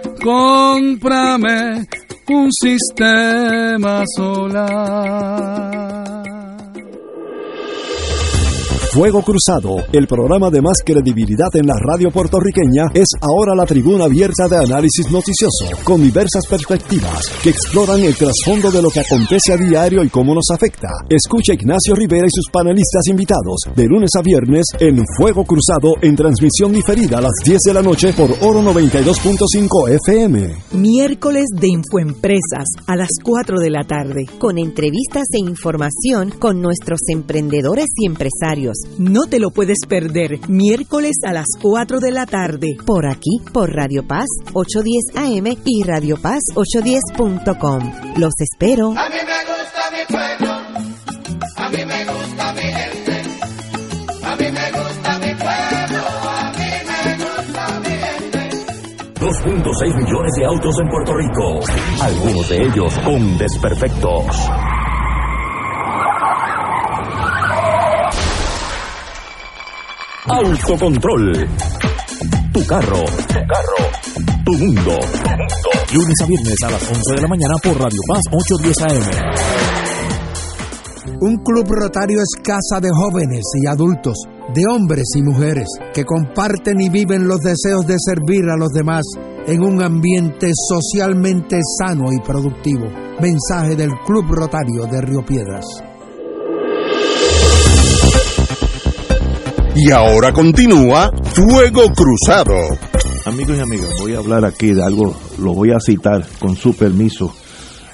Cómprame un sistema solar. Fuego Cruzado, el programa de más credibilidad en la radio puertorriqueña, es ahora la tribuna abierta de análisis noticioso, con diversas perspectivas que exploran el trasfondo de lo que acontece a diario y cómo nos afecta. Escucha a Ignacio Rivera y sus panelistas invitados de lunes a viernes en Fuego Cruzado en transmisión diferida a las 10 de la noche por Oro 92.5 FM. Miércoles de Infoempresas a las 4 de la tarde, con entrevistas e información con nuestros emprendedores y empresarios. No te lo puedes perder, miércoles a las 4 de la tarde, por aquí, por Radio Paz 810 AM y Radio Paz 810.com. Los espero. A mí me gusta mi pueblo, a mí me gusta mi gente, a mí me gusta mi pueblo, a mí me gusta mi gente. 2.6 millones de autos en Puerto Rico, algunos de ellos con desperfectos. Autocontrol. Tu carro. Tu carro. Tu mundo. Lunes a viernes a las 11 de la mañana por Radio Paz 810 AM. Un club rotario es casa de jóvenes y adultos, de hombres y mujeres, que comparten y viven los deseos de servir a los demás en un ambiente socialmente sano y productivo. Mensaje del Club Rotario de Río Piedras. Y ahora continúa Fuego Cruzado. Amigos y amigas, voy a hablar aquí de algo, lo voy a citar con su permiso.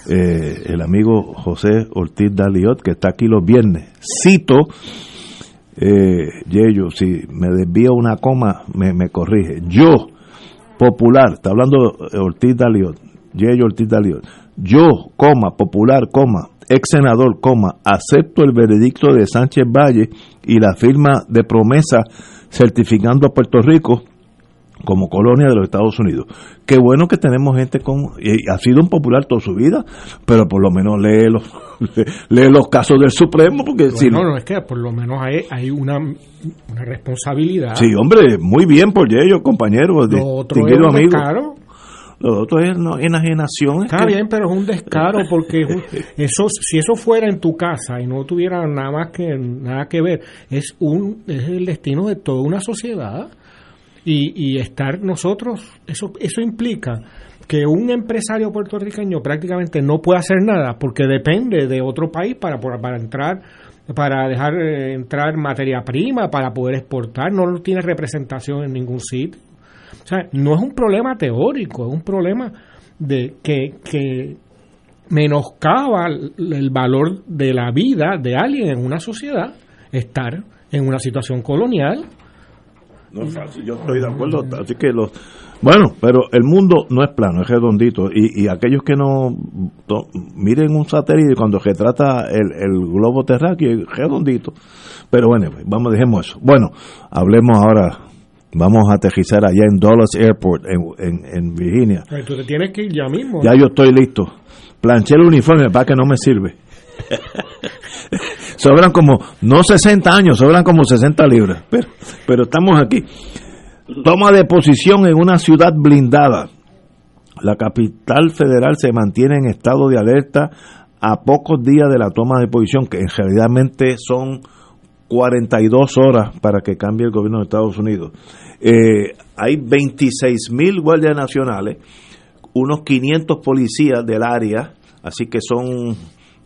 eh, el amigo José Ortiz Daliot, que está aquí los viernes. Cito, eh, Yello, si me desvío una coma, me, me corrige. Yo, popular, está hablando Ortiz Daliot, Yello Ortiz Daliot. Yo, coma, popular, coma, ex senador, coma, acepto el veredicto de Sánchez Valle y la firma de promesa certificando a Puerto Rico como colonia de los Estados Unidos. Qué bueno que tenemos gente con y ha sido un popular toda su vida, pero por lo menos lee los lee los casos del Supremo porque si no, no no, es que por lo menos hay, hay una, una responsabilidad. Sí, hombre, muy bien por ellos, compañeros, Lo otro es descaro. Lo otro es no, enajenación. es Está que- bien, pero es un descaro porque eso, si eso fuera en tu casa y no tuviera nada más que nada que ver, es un es el destino de toda una sociedad y, y estar nosotros eso eso implica que un empresario puertorriqueño prácticamente no puede hacer nada porque depende de otro país para para entrar para dejar eh, entrar materia prima para poder exportar no tiene representación en ningún sitio o sea, no es un problema teórico, es un problema de que, que menoscaba el valor de la vida de alguien en una sociedad estar en una situación colonial. No es fácil, yo estoy de acuerdo. Así que los. Bueno, pero el mundo no es plano, es redondito. Y, y aquellos que no, miren un satélite cuando se trata el, el globo terráqueo, es redondito. Pero bueno, vamos, dejemos eso. Bueno, hablemos ahora. Vamos a aterrizar allá en Dulles Airport, en, en, en Virginia. Pero Tú te tienes que ir ya mismo. Ya yo estoy listo. Planché el uniforme para que no me sirve. sobran como, no 60 años, sobran como 60 libras. Pero, pero estamos aquí. Toma de posición en una ciudad blindada. La capital federal se mantiene en estado de alerta a pocos días de la toma de posición, que en realidad son 42 horas para que cambie el gobierno de Estados Unidos. Eh, hay 26 mil guardias nacionales, unos 500 policías del área, así que son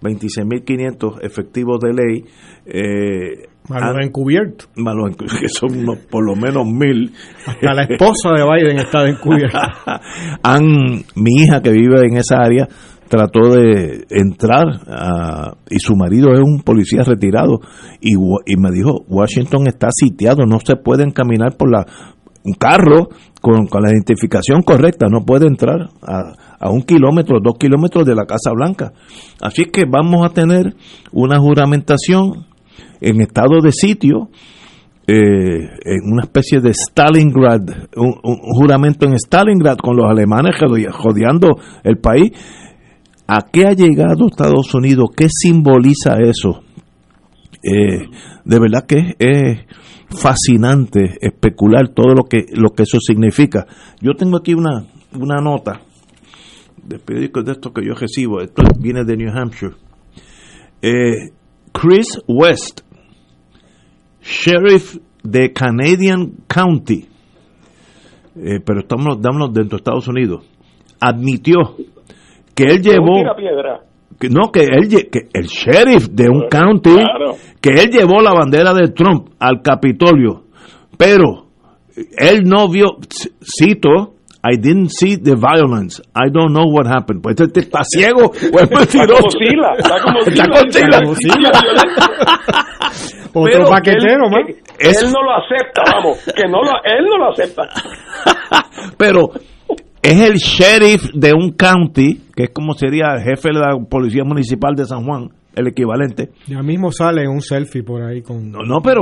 26.500 efectivos de ley. Eh, Malo han- encubierto. malo en- que son unos- por lo menos mil. Hasta la esposa de Biden está encubierta. Han, mi hija que vive en esa área trató de entrar y su marido es un policía retirado y, me dijo Washington está sitiado no se puede caminar por la un carro con, con la identificación correcta no puede entrar a, a un kilómetro dos kilómetros de la Casa Blanca así que vamos a tener una juramentación en estado de sitio eh, en una especie de Stalingrad, un, un juramento en Stalingrad con los alemanes jode- jodeando el país. ¿A qué ha llegado Estados Unidos? ¿Qué simboliza eso? Eh, de verdad que es fascinante especular todo lo que lo que eso significa. Yo tengo aquí una, una nota de periódicos de esto que yo recibo. Esto viene de New Hampshire. Eh, Chris West, sheriff de Canadian County, eh, pero estamos dámonos dentro de Estados Unidos, admitió que él llevó que no que él que el sheriff de un county Claro. que él llevó la bandera de Trump al Capitolio pero él no vio cito I didn't see the violence. I don't know what happened. Pues este está ciego o es Está mentiroso. como Sila, está como Sila. Como. Otro Pero paquetero, él, man. que- él no lo acepta, vamos, que no lo, él no lo acepta. pero es el sheriff de un county, que es como sería el jefe de la policía municipal de San Juan, el equivalente. Ya mismo sale un selfie por ahí con... No, no, pero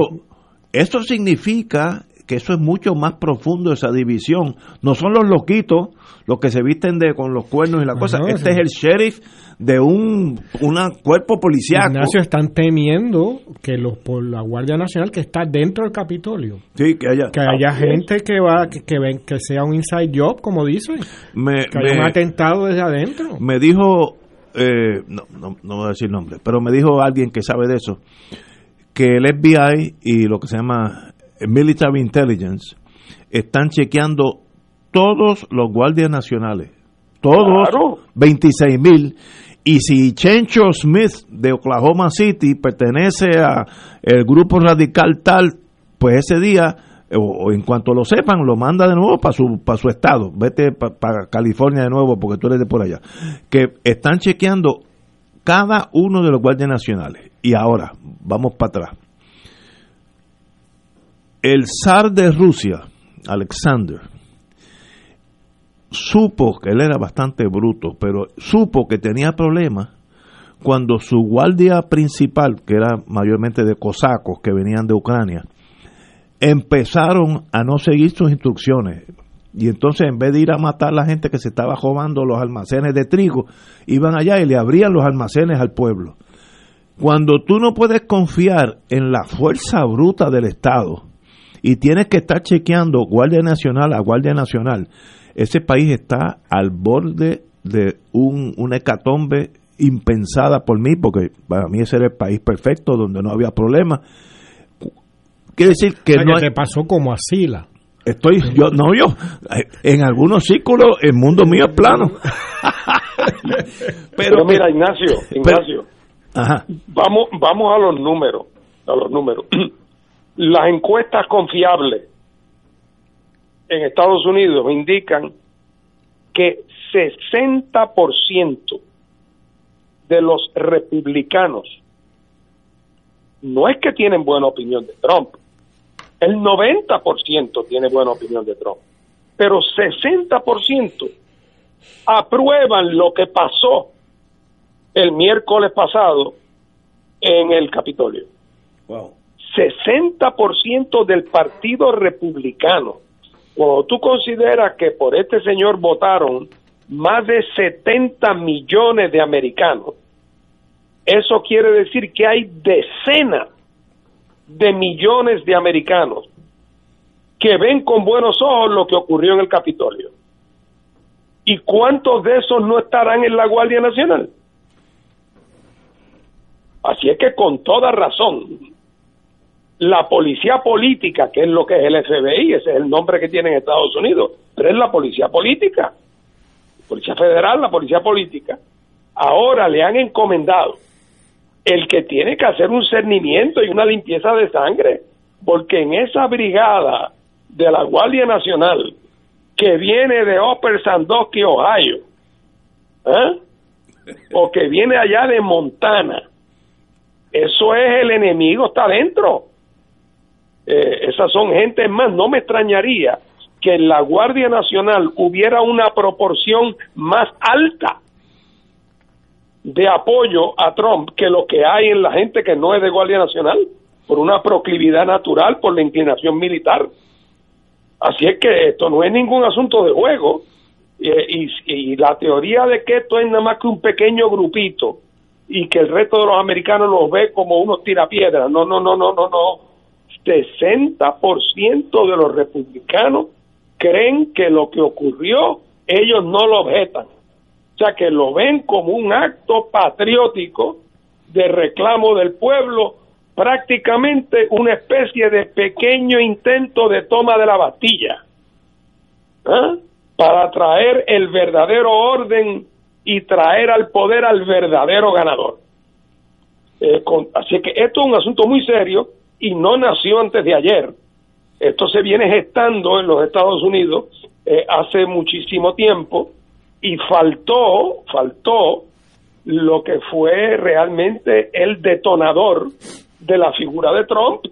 eso significa que eso es mucho más profundo esa división. No son los loquitos los que se visten de con los cuernos y la cosa. Este sí. es el sheriff de un una cuerpo policiaco. Ignacio están temiendo que los por la Guardia Nacional que está dentro del Capitolio Sí, que haya, que haya gente que va que, que ven que sea un inside job como dicen me, que haya un atentado desde adentro me dijo eh, no, no, no voy a decir nombre, pero me dijo alguien que sabe de eso, que el FBI y lo que se llama Military Intelligence están chequeando todos los guardias nacionales, todos 26 mil, y si Chencho Smith de Oklahoma City pertenece a el grupo radical tal, pues ese día o, o en cuanto lo sepan, lo manda de nuevo para su, para su estado. Vete para California de nuevo porque tú eres de por allá. Que están chequeando cada uno de los guardias nacionales. Y ahora, vamos para atrás. El zar de Rusia, Alexander, supo que él era bastante bruto, pero supo que tenía problemas cuando su guardia principal, que era mayormente de cosacos que venían de Ucrania, empezaron a no seguir sus instrucciones. Y entonces en vez de ir a matar a la gente que se estaba robando los almacenes de trigo, iban allá y le abrían los almacenes al pueblo. Cuando tú no puedes confiar en la fuerza bruta del Estado y tienes que estar chequeando Guardia Nacional a Guardia Nacional, ese país está al borde de un, una hecatombe impensada por mí, porque para mí ese era el país perfecto, donde no había problema. Quiere decir que O sea, no que hay- te pasó como a Sila. Estoy, yo, no yo, en algunos círculos el mundo mío es plano. Pero, mira, Ignacio, Ignacio, Ajá. vamos, vamos a los números, a los números. Las encuestas confiables en Estados Unidos indican que 60% de los republicanos no es que tienen buena opinión de Trump, el 90% tiene buena opinión de Trump, pero 60% aprueban lo que pasó el miércoles pasado en el Capitolio. 60% del Partido Republicano. Cuando tú consideras que por este señor votaron más de 70 millones de americanos, eso quiere decir que hay decenas de millones de americanos que ven con buenos ojos lo que ocurrió en el Capitolio. ¿Y cuántos de esos no estarán en la Guardia Nacional? Así es que con toda razón, la policía política, que es lo que es el FBI, ese es el nombre que tiene en Estados Unidos, pero es la policía política, policía federal, la policía política, ahora le han encomendado el que tiene que hacer un cernimiento y una limpieza de sangre, porque en esa brigada de la Guardia Nacional que viene de Upper Sandusky, Ohio, ¿eh? o que viene allá de Montana, eso es el enemigo, está dentro. Eh, esas son gentes más, no me extrañaría que en la Guardia Nacional hubiera una proporción más alta de apoyo a Trump que lo que hay en la gente que no es de Guardia Nacional, por una proclividad natural, por la inclinación militar. Así es que esto no es ningún asunto de juego. Eh, y, y la teoría de que esto es nada más que un pequeño grupito y que el resto de los americanos los ve como unos tirapiedras. No, no, no, no, no, no. 60% de los republicanos creen que lo que ocurrió ellos no lo objetan. O sea, que lo ven como un acto patriótico de reclamo del pueblo, prácticamente una especie de pequeño intento de toma de la Bastilla, ¿ah? para traer el verdadero orden y traer al poder al verdadero ganador. Eh, con- así que esto es un asunto muy serio y no nació antes de ayer. Esto se viene gestando en los Estados Unidos eh, hace muchísimo tiempo y faltó, faltó lo que fue realmente el detonador de la figura de Trump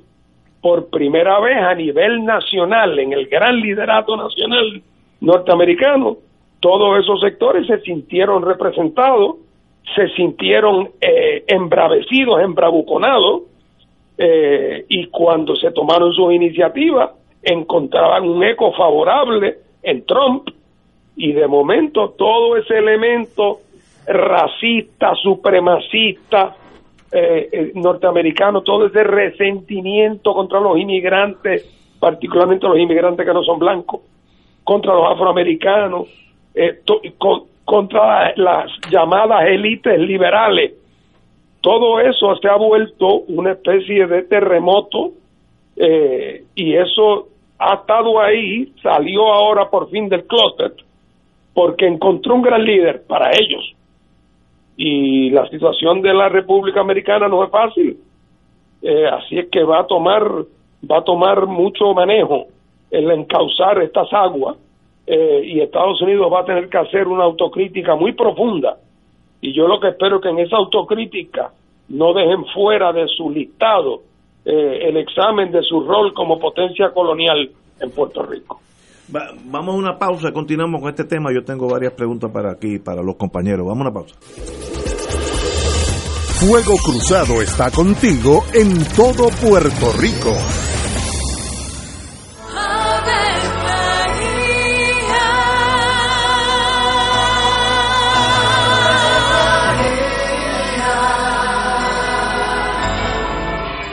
por primera vez a nivel nacional, en el gran liderato nacional norteamericano, todos esos sectores se sintieron representados, se sintieron eh, embravecidos, embravuconados, eh, y cuando se tomaron sus iniciativas encontraban un eco favorable en Trump y de momento todo ese elemento racista, supremacista eh, eh, norteamericano, todo ese resentimiento contra los inmigrantes, particularmente los inmigrantes que no son blancos, contra los afroamericanos, eh, contra las llamadas élites liberales. Todo eso se ha vuelto una especie de terremoto eh, y eso ha estado ahí, salió ahora por fin del closet, porque encontró un gran líder para ellos. Y la situación de la República Americana no es fácil. Eh, así es que va a tomar va a tomar mucho manejo el encauzar estas aguas eh, y Estados Unidos va a tener que hacer una autocrítica muy profunda y yo lo que espero es que en esa autocrítica no dejen fuera de su listado eh, el examen de su rol como potencia colonial en Puerto Rico. vamos a una pausa, continuamos con este tema. Yo tengo varias preguntas para aquí, para los compañeros. Vamos a una pausa. Fuego Cruzado está contigo en todo Puerto Rico.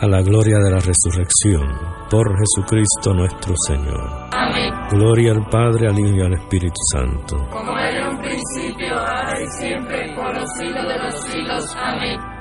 a la gloria de la resurrección, por Jesucristo nuestro Señor. Amén. Gloria al Padre, al Hijo y al Espíritu Santo. Como era en un principio, ahora y siempre, por los siglos de los siglos. Amén.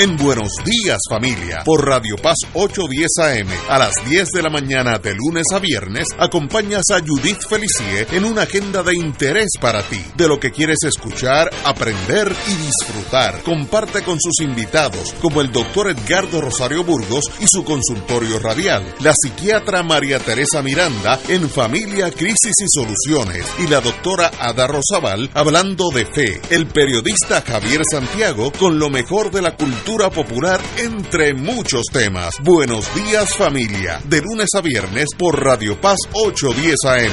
En Buenos Días Familia, por Radio Paz 810 AM, a las 10 de la mañana de lunes a viernes, acompañas a Judith Felicie en una agenda de interés para ti, de lo que quieres escuchar, aprender y disfrutar. Comparte con sus invitados, como el doctor Edgardo Rosario Burgos y su consultorio radial, la psiquiatra María Teresa Miranda en Familia, Crisis y Soluciones, y la doctora Ada Rosabal hablando de fe, el periodista Javier Santiago con lo mejor de la cultura popular entre muchos temas. Buenos días familia, de lunes a viernes por Radio Paz 810 AM.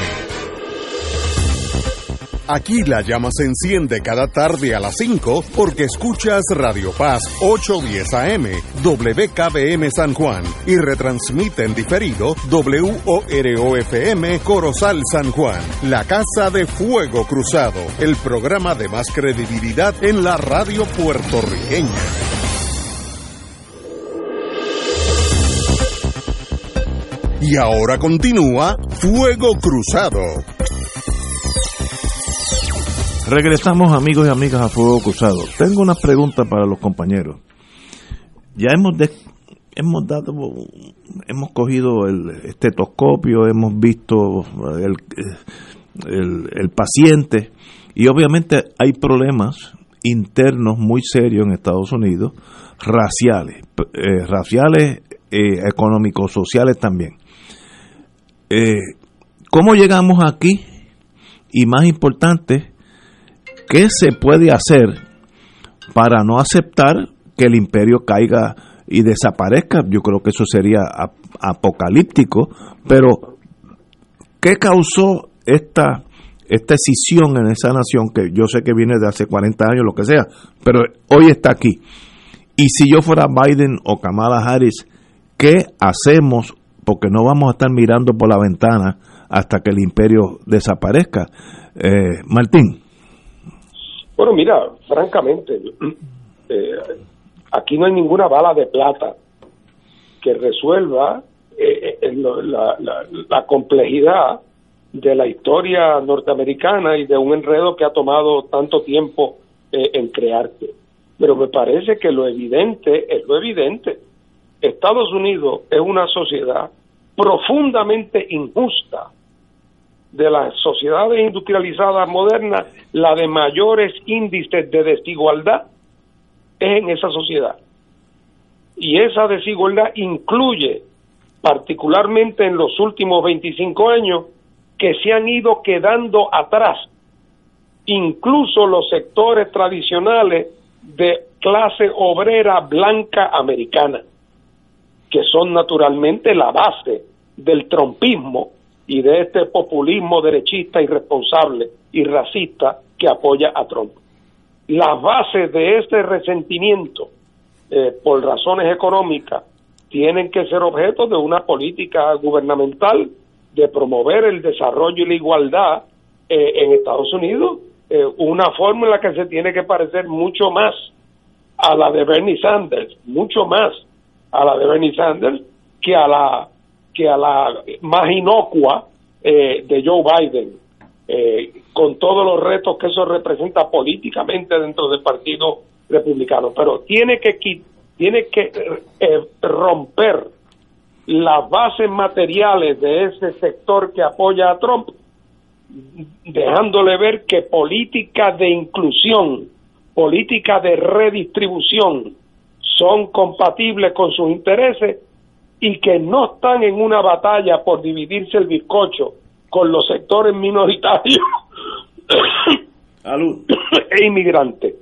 Aquí la llama se enciende cada tarde a las 5 porque escuchas Radio Paz 810 AM, WKBM San Juan y retransmite en diferido WOROFM Corozal San Juan, la Casa de Fuego Cruzado, el programa de más credibilidad en la radio puertorriqueña. Y ahora continúa Fuego Cruzado. Regresamos amigos y amigas a Fuego Cruzado. Tengo una pregunta para los compañeros. Ya hemos hemos dado hemos cogido el estetoscopio, hemos visto el, el, el paciente y obviamente hay problemas internos muy serios en Estados Unidos, raciales, eh, raciales, eh, económicos, sociales también. Eh, ¿Cómo llegamos aquí? Y más importante, ¿qué se puede hacer para no aceptar que el imperio caiga y desaparezca? Yo creo que eso sería ap- apocalíptico, pero ¿qué causó esta, esta escisión en esa nación que yo sé que viene de hace 40 años, lo que sea, pero hoy está aquí? Y si yo fuera Biden o Kamala Harris, ¿qué hacemos? Porque no vamos a estar mirando por la ventana hasta que el imperio desaparezca. Eh, Martín. Bueno, mira, francamente, eh, aquí no hay ninguna bala de plata que resuelva eh, eh, la, la- la complejidad de la historia norteamericana y de un enredo que ha tomado tanto tiempo eh, en crearse. Pero me parece que lo evidente es lo evidente. Estados Unidos es una sociedad profundamente injusta. De las sociedades industrializadas modernas, la de mayores índices de desigualdad es en esa sociedad. Y esa desigualdad incluye, particularmente en los últimos 25 años, que se han ido quedando atrás, incluso los sectores tradicionales de clase obrera blanca americana, que son naturalmente la base del trompismo y de este populismo derechista irresponsable y racista que apoya a Trump. Las bases de este resentimiento eh, por razones económicas tienen que ser objeto de una política gubernamental de promover el desarrollo y la igualdad eh, en Estados Unidos, eh, una fórmula que se tiene que parecer mucho más a la de Bernie Sanders, mucho más a la de Bernie Sanders que a la que a la más inocua eh, de Joe Biden, eh, con todos los retos que eso representa políticamente dentro del Partido Republicano. Pero tiene que tiene que eh, romper las bases materiales de ese sector que apoya a Trump, dejándole ver que política de inclusión, política de redistribución son compatibles con sus intereses y que no están en una batalla por dividirse el bizcocho con los sectores minoritarios e inmigrantes.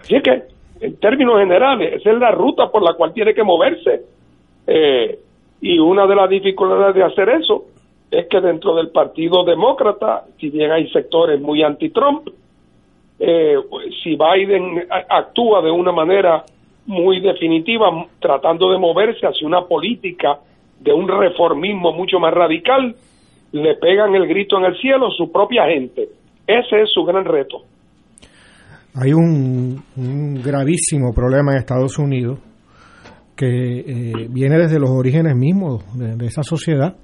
Así que, en términos generales, esa es la ruta por la cual tiene que moverse. Eh, y una de las dificultades de hacer eso es que dentro del Partido Demócrata, si bien hay sectores muy anti-Trump, eh, si Biden actúa de una manera muy definitiva, tratando de moverse hacia una política de un reformismo mucho más radical, le pegan el grito en el cielo su propia gente. Ese es su gran reto. Hay un, un gravísimo problema en Estados Unidos que eh, viene desde los orígenes mismos de, de esa sociedad.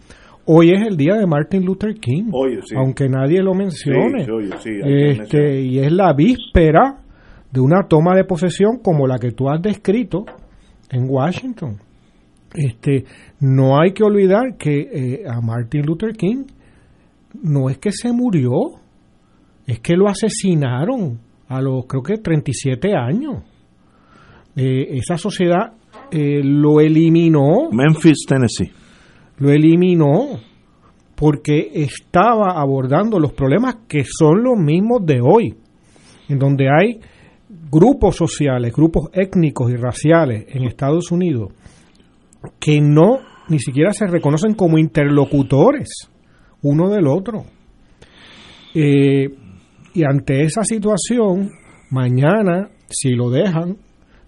Hoy es el día de Martin Luther King, Oye, sí. aunque nadie lo mencione. Sí, sí, este, y es la víspera de una toma de posesión como la que tú has descrito en Washington. Este, no hay que olvidar que eh, a Martin Luther King no es que se murió, es que lo asesinaron a los creo que 37 años. Eh, esa sociedad eh, lo eliminó. Memphis, Tennessee. Lo eliminó porque estaba abordando los problemas que son los mismos de hoy, en donde hay grupos sociales, grupos étnicos y raciales en Estados Unidos que no ni siquiera se reconocen como interlocutores uno del otro. Eh, y ante esa situación, mañana, si lo dejan,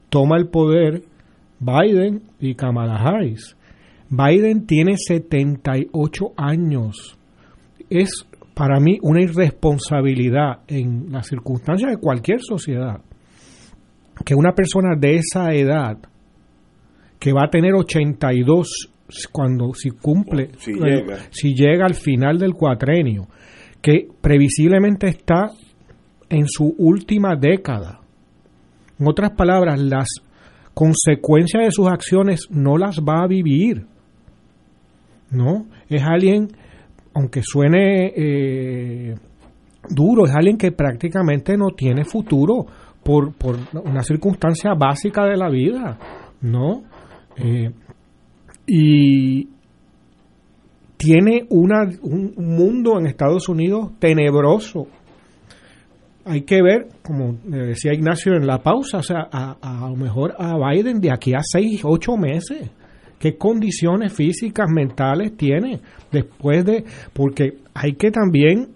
toma el poder Biden y Kamala Harris. Biden tiene 78 años. Es para mí una irresponsabilidad en las circunstancias de cualquier sociedad que una persona de esa edad que va a tener 82 cuando si cumple Si eh, llega. si llega al final del cuatrenio que previsiblemente está en su última década. En otras palabras las consecuencias de sus acciones no las va a vivir no es alguien aunque suene eh, duro es alguien que prácticamente no tiene futuro por, por una circunstancia básica de la vida no Eh, y tiene una, un mundo en Estados Unidos tenebroso. Hay que ver, como decía Ignacio en la pausa, o sea, a, a lo mejor a Biden de aquí a seis, ocho meses, qué condiciones físicas, mentales tiene después de, porque hay que también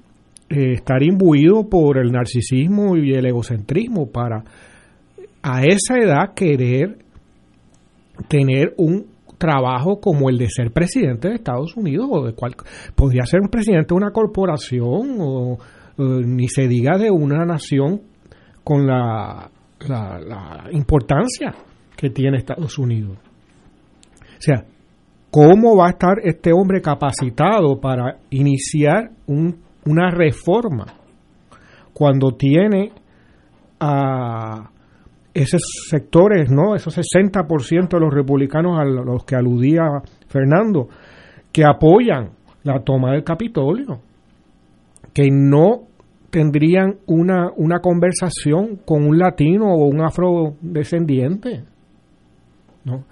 eh, estar imbuido por el narcisismo y el egocentrismo para a esa edad querer tener un trabajo como el de ser presidente de Estados Unidos o de cual podría ser un presidente de una corporación o ni se diga de una nación con la la, la importancia que tiene Estados Unidos. O sea, ¿cómo va a estar este hombre capacitado para iniciar un, una reforma cuando tiene a esos sectores, ¿no? Esos 60% de los republicanos a los que aludía Fernando, que apoyan la toma del Capitolio, que no tendrían una, una conversación con un latino o un afrodescendiente, ¿no?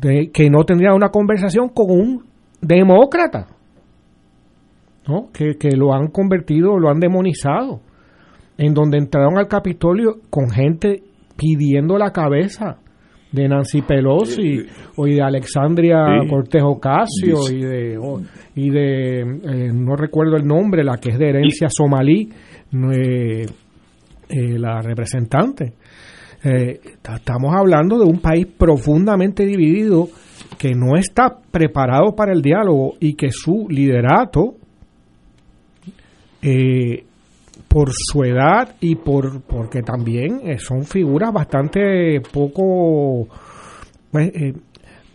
Que no tendrían una conversación con un demócrata, ¿no? Que, que lo han convertido, lo han demonizado, en donde entraron al Capitolio con gente pidiendo la cabeza de Nancy Pelosi o y de Alexandria Sí. Cortés Ocasio y de o- y de eh, no recuerdo el nombre la que es de herencia somalí eh, eh, la representante ta- estamos hablando de un país profundamente dividido que no está preparado para el diálogo y que su liderato eh, por su edad y por porque también eh, son figuras bastante poco pues, eh,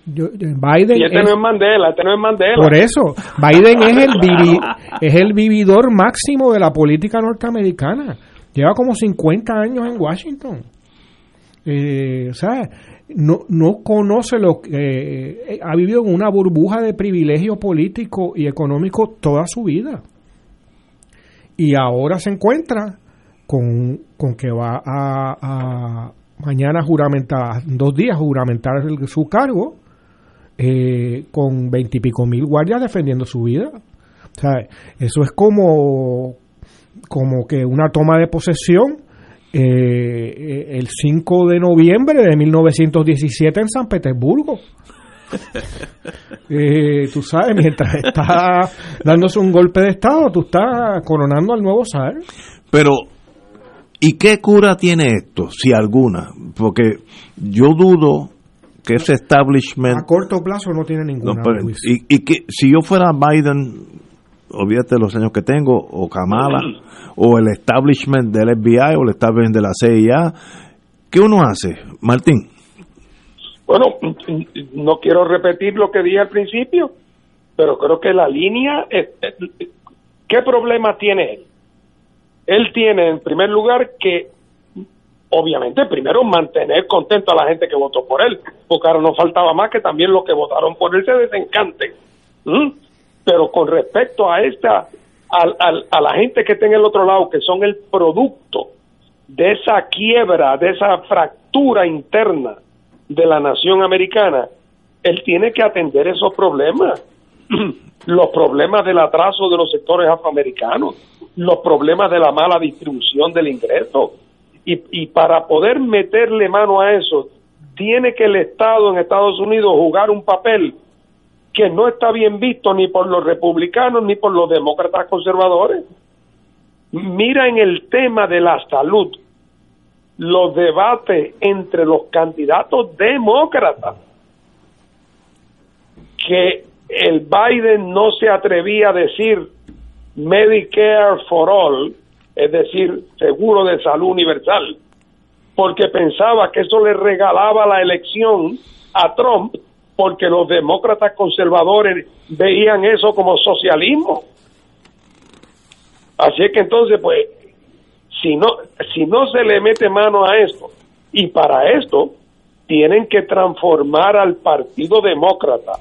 yo- Biden Y este es- no es Mandela, este no es Mandela. por eso Biden es el vivi- es el vividor máximo de la política norteamericana. Lleva como 50 años en Washington. Eh, o sea no, no conoce lo que eh, ha vivido en una burbuja de privilegio político y económico toda su vida y ahora se encuentra con, con que va a, mañana juramentar, dos días juramentar su cargo eh, con veintipico mil guardias defendiendo su vida. O eso es como, como que una toma de posesión eh, eh, el 5 de noviembre de 1917 en San Petersburgo. Eh, tú sabes, mientras está dándose un golpe de Estado, tú estás coronando al nuevo zar. Pero, ¿y qué cura tiene esto, si alguna? Porque yo dudo que ese establishment... A corto plazo no tiene ninguna. No, pero- y, y que si yo fuera Biden, olvídate los años que tengo, o Kamala, o el establishment del FBI, o el establishment de la CIA, ¿qué uno hace, Martín? Bueno, no quiero repetir lo que dije al principio, pero creo que la línea... es- ¿Qué problema tiene él? Él tiene, en primer lugar, que obviamente primero mantener contento a la gente que votó por él, porque ahora no faltaba más que también los que votaron por él se desencanten. Pero con respecto a esta, al- al- a la gente que está en el otro lado, que son el producto de esa quiebra, de esa fractura interna de la nación americana, él tiene que atender esos problemas. los problemas del atraso de los sectores afroamericanos, los problemas de la mala distribución del ingreso. Y, para poder meterle mano a eso, tiene que el Estado en Estados Unidos jugar un papel que no está bien visto ni por los republicanos ni por los demócratas conservadores. Mira en el tema de la salud, los debates entre los candidatos demócratas, que el Biden no se atrevía a decir Medicare for all, es decir, seguro de salud universal, porque pensaba que eso le regalaba la elección a Trump, porque los demócratas conservadores veían eso como socialismo. Así es que entonces, pues, si no, si no se le mete mano a esto, y para esto tienen que transformar al Partido Demócrata,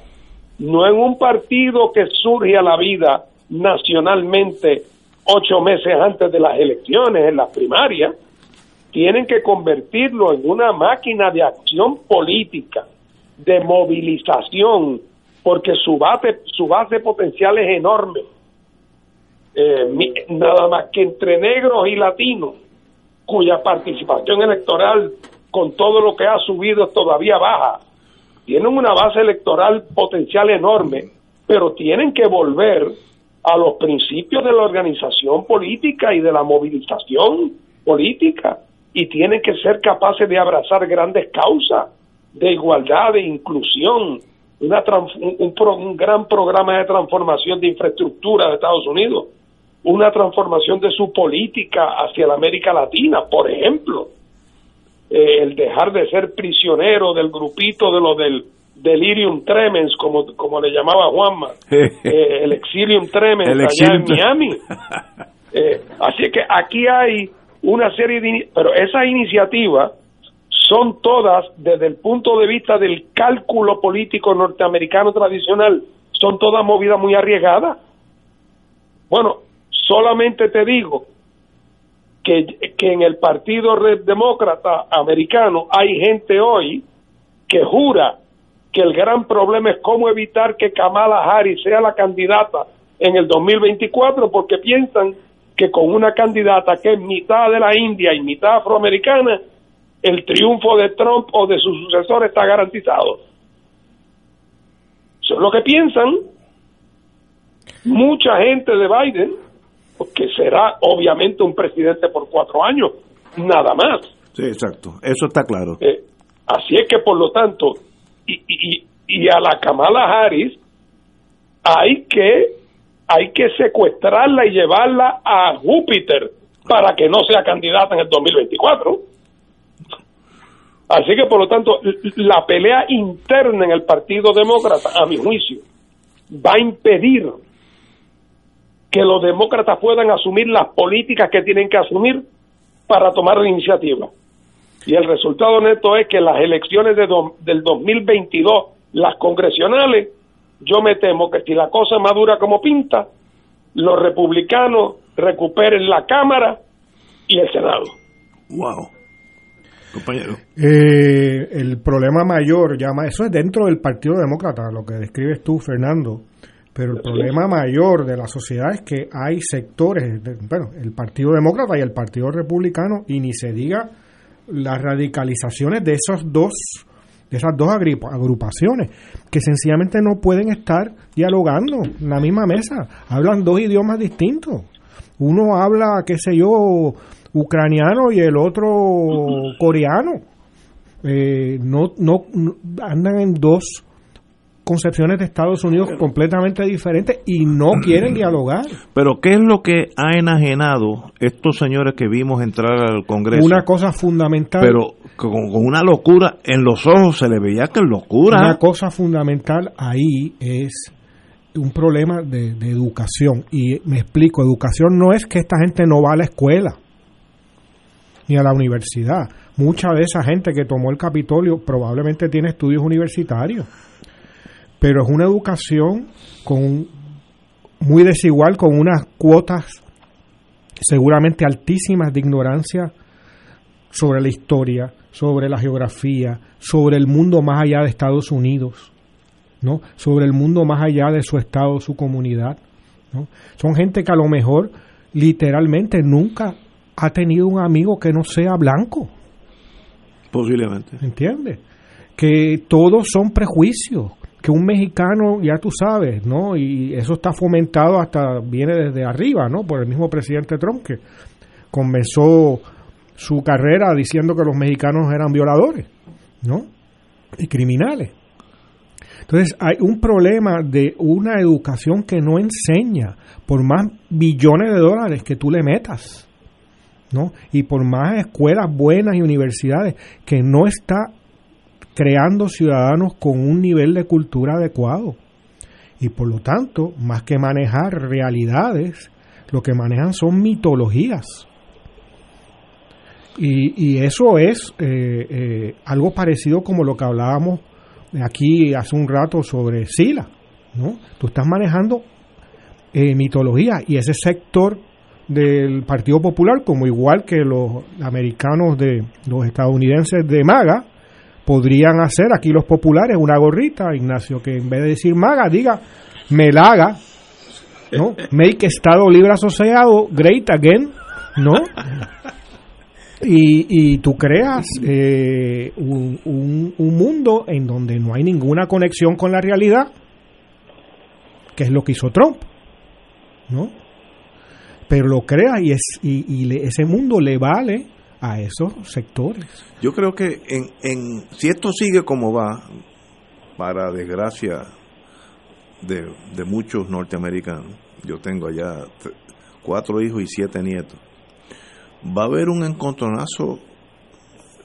no en un partido que surge a la vida nacionalmente ocho meses antes de las elecciones, en las primarias, tienen que convertirlo en una máquina de acción política, de movilización, porque su base, su base potencial es enorme. Eh, nada más que entre negros y latinos, cuya participación electoral con todo lo que ha subido es todavía baja, tienen una base electoral potencial enorme, pero tienen que volver a los principios de la organización política y de la movilización política y tienen que ser capaces de abrazar grandes causas de igualdad, de inclusión, una un, un pro- un gran programa de transformación de infraestructura de Estados Unidos, una transformación de su política hacia la América Latina, por ejemplo. eh, el dejar de ser prisionero del grupito de lo del delirium tremens, como, como le llamaba Juanma, eh, el exilium tremens El allá en Miami. Eh, así que aquí hay una serie de... Pero esas iniciativas son todas, desde el punto de vista del cálculo político norteamericano tradicional, son todas movidas muy arriesgadas. Bueno, solamente te digo que, que en el Partido Red Demócrata americano hay gente hoy que jura que el gran problema es cómo evitar que Kamala Harris sea la candidata en el 2024 porque piensan que con una candidata que es mitad de la India y mitad afroamericana, el triunfo de Trump o de su sucesor está garantizado. Eso es lo que piensan mucha gente de Biden, que será obviamente un presidente por cuatro años, nada más. Sí, exacto. Eso está claro. Eh, así es que, por lo tanto, y, y, y a la Kamala Harris hay que hay que secuestrarla y llevarla a Júpiter para que no sea candidata en el 2024. Así que, por lo tanto, la pelea interna en el Partido Demócrata, a mi juicio, va a impedir que los demócratas puedan asumir las políticas que tienen que asumir para tomar la iniciativa. Y el resultado neto es que las elecciones de do- del 2022, las congresionales, yo me temo que si la cosa madura como pinta, los republicanos recuperen la Cámara y el Senado. Wow. Compañero. Eh, el problema mayor, llama, eso es dentro del Partido Demócrata, lo que describes tú, Fernando. Pero el problema mayor de la sociedad es que hay sectores, bueno, el Partido Demócrata y el Partido Republicano, y ni se diga las radicalizaciones de esos dos, de esas dos agrupaciones, que sencillamente no pueden estar dialogando en la misma mesa. Hablan dos idiomas distintos. Uno habla, qué sé yo, ucraniano y el otro coreano. Eh, no, no- andan en dos concepciones de Estados Unidos completamente diferentes y no quieren dialogar. Pero ¿qué es lo que ha enajenado estos señores que vimos entrar al Congreso? Una cosa fundamental. Pero con, con una locura en los ojos se le veía que es locura. Una cosa fundamental ahí es un problema de, de educación. Y me explico, educación no es que esta gente no va a la escuela ni a la universidad. Mucha de esa gente que tomó el Capitolio probablemente tiene estudios universitarios. Pero es una educación con muy desigual, con unas cuotas seguramente altísimas de ignorancia sobre la historia, sobre la geografía, sobre el mundo más allá de Estados Unidos, ¿no? Sobre el mundo más allá de su estado, su comunidad, ¿no? Son gente que a lo mejor literalmente nunca ha tenido un amigo que no sea blanco, Posiblemente. ¿entiendes? Que todos son prejuicios, que un mexicano, ya tú sabes, ¿no? Y eso está fomentado hasta, viene desde arriba, ¿no? Por el mismo presidente Trump, que comenzó su carrera diciendo que los mexicanos eran violadores, ¿no? Y criminales. Entonces hay un problema de una educación que no enseña, por más billones de dólares que tú le metas, ¿no? Y por más escuelas buenas y universidades que no está creando ciudadanos con un nivel de cultura adecuado. Y por lo tanto, más que manejar realidades, lo que manejan son mitologías. Y, y eso es eh, eh, algo parecido como lo que hablábamos aquí hace un rato sobre Sila. ¿no? Tú estás manejando eh, mitología y ese sector del Partido Popular, como igual que los americanos de los estadounidenses de MAGA, podrían hacer aquí los populares una gorrita, Ignacio, que en vez de decir MAGA, diga Melaga, ¿no? Make Estado Libre Asociado Great Again, ¿no? Y, y tú creas eh, un, un, un mundo en donde no hay ninguna conexión con la realidad, que es lo que hizo Trump, ¿no? Pero lo crea y, es, y, ese mundo le vale a esos sectores. Yo creo que en, en si esto sigue como va, para desgracia de, de muchos norteamericanos, yo tengo allá cuatro hijos y siete nietos, va a haber un encontronazo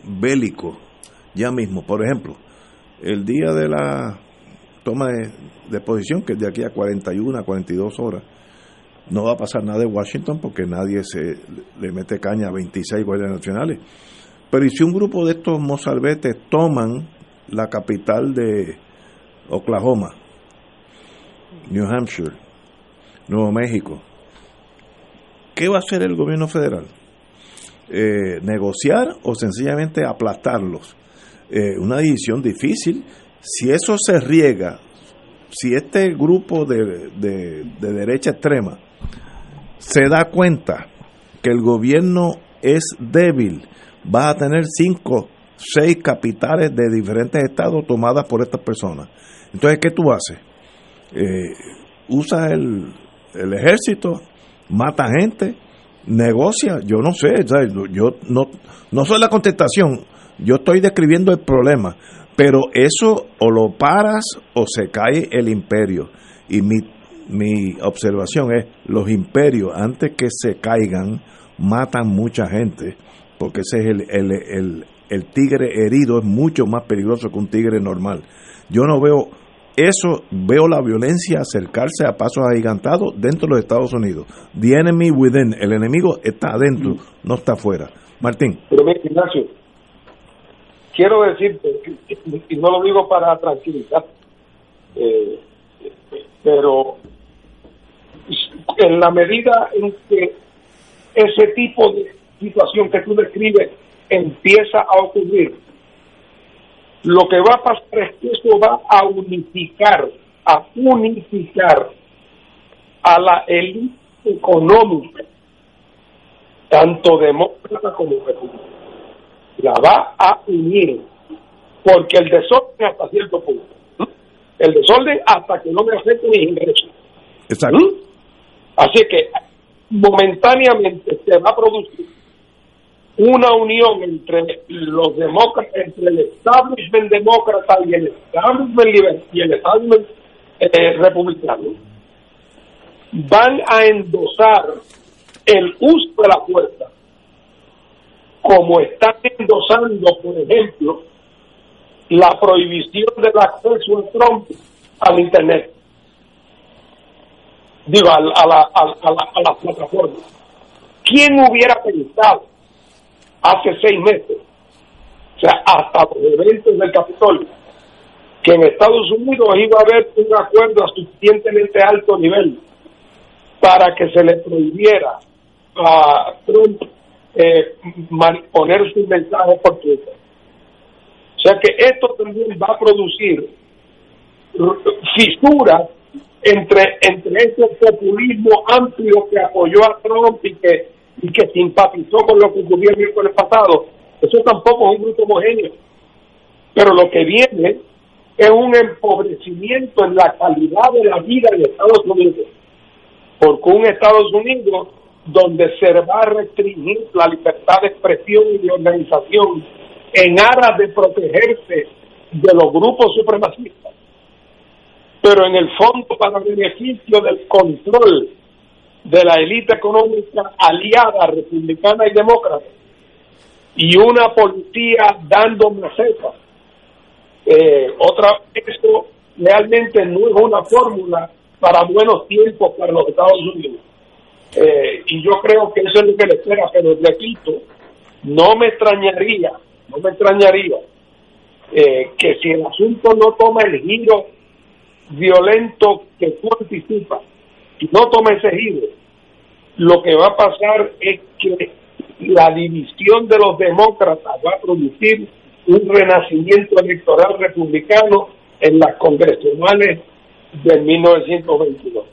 bélico ya mismo. Por ejemplo, el día de la toma de, de posición, que es de aquí a 41, a 42 horas, no va a pasar nada en Washington porque nadie se le mete caña a 26 guardias nacionales. Pero y si un grupo de estos mozalbetes toman la capital de Oklahoma, New Hampshire, Nuevo México, ¿qué va a hacer el gobierno federal? Eh, ¿Negociar o sencillamente aplastarlos? Eh, una decisión difícil. Si eso se riega, si este grupo de, de, de derecha extrema se da cuenta que el gobierno es débil, va a tener cinco, seis capitales de diferentes estados tomadas por estas personas. Entonces, ¿qué tú haces? Eh, usas el, el ejército, mata gente, negocia, yo no sé, yo no, no soy la contestación, yo estoy describiendo el problema, pero eso o lo paras o se cae el imperio. Y mi, mi observación es, los imperios antes que se caigan matan mucha gente, porque ese es el, el, el, tigre herido, es mucho más peligroso que un tigre normal. Yo no veo eso, veo la violencia acercarse a pasos agigantados dentro de los Estados Unidos. The enemy within, el enemigo está adentro, no está afuera. Martín. Pero mira, Ignacio, quiero decirte, y no lo digo para tranquilizar, eh, pero en la medida en que ese tipo de situación que tú describes empieza a ocurrir, lo que va a pasar es que eso va a unificar, a unificar a la élite económica, tanto demócrata como republicana. La va a unir, porque el desorden hasta cierto punto, el desorden hasta que no me afecte mis ingresos. Exacto. Así que momentáneamente se va a producir una unión entre los demócratas, entre el establishment demócrata y el establishment liber- y el establishment eh, republicano, van a endosar el uso de la fuerza, como están endosando, por ejemplo, la prohibición del acceso a Trump al Internet, digo, a, la- a, la, a, la- a la, a las plataformas. ¿Quién hubiera pensado hace seis meses, o sea, hasta los eventos del Capitolio, que en Estados Unidos iba a haber un acuerdo a suficientemente alto nivel para que se le prohibiera a Trump eh, poner sus mensajes por Twitter. O sea que esto también va a producir fisuras entre entre ese populismo amplio que apoyó a Trump y que y que simpatizó con lo que ocurrió el miércoles pasado. Eso tampoco es un grupo homogéneo. Pero lo que viene es un empobrecimiento en la calidad de la vida en Estados Unidos. Porque un Estados Unidos donde se va a restringir la libertad de expresión y de organización en aras de protegerse de los grupos supremacistas, pero en el fondo para beneficio del control de la élite económica aliada republicana y demócrata y una policía dando macetas. Eh, otra esto realmente no es una fórmula para buenos tiempos para los Estados Unidos. Eh, y yo creo que eso es lo que le espera, pero repito, no me extrañaría, no me extrañaría eh, que si el asunto no toma el giro violento que tú anticipas, si no toma ese giro, lo que va a pasar es que la división de los demócratas va a producir un renacimiento electoral republicano en las congresionales del 1922,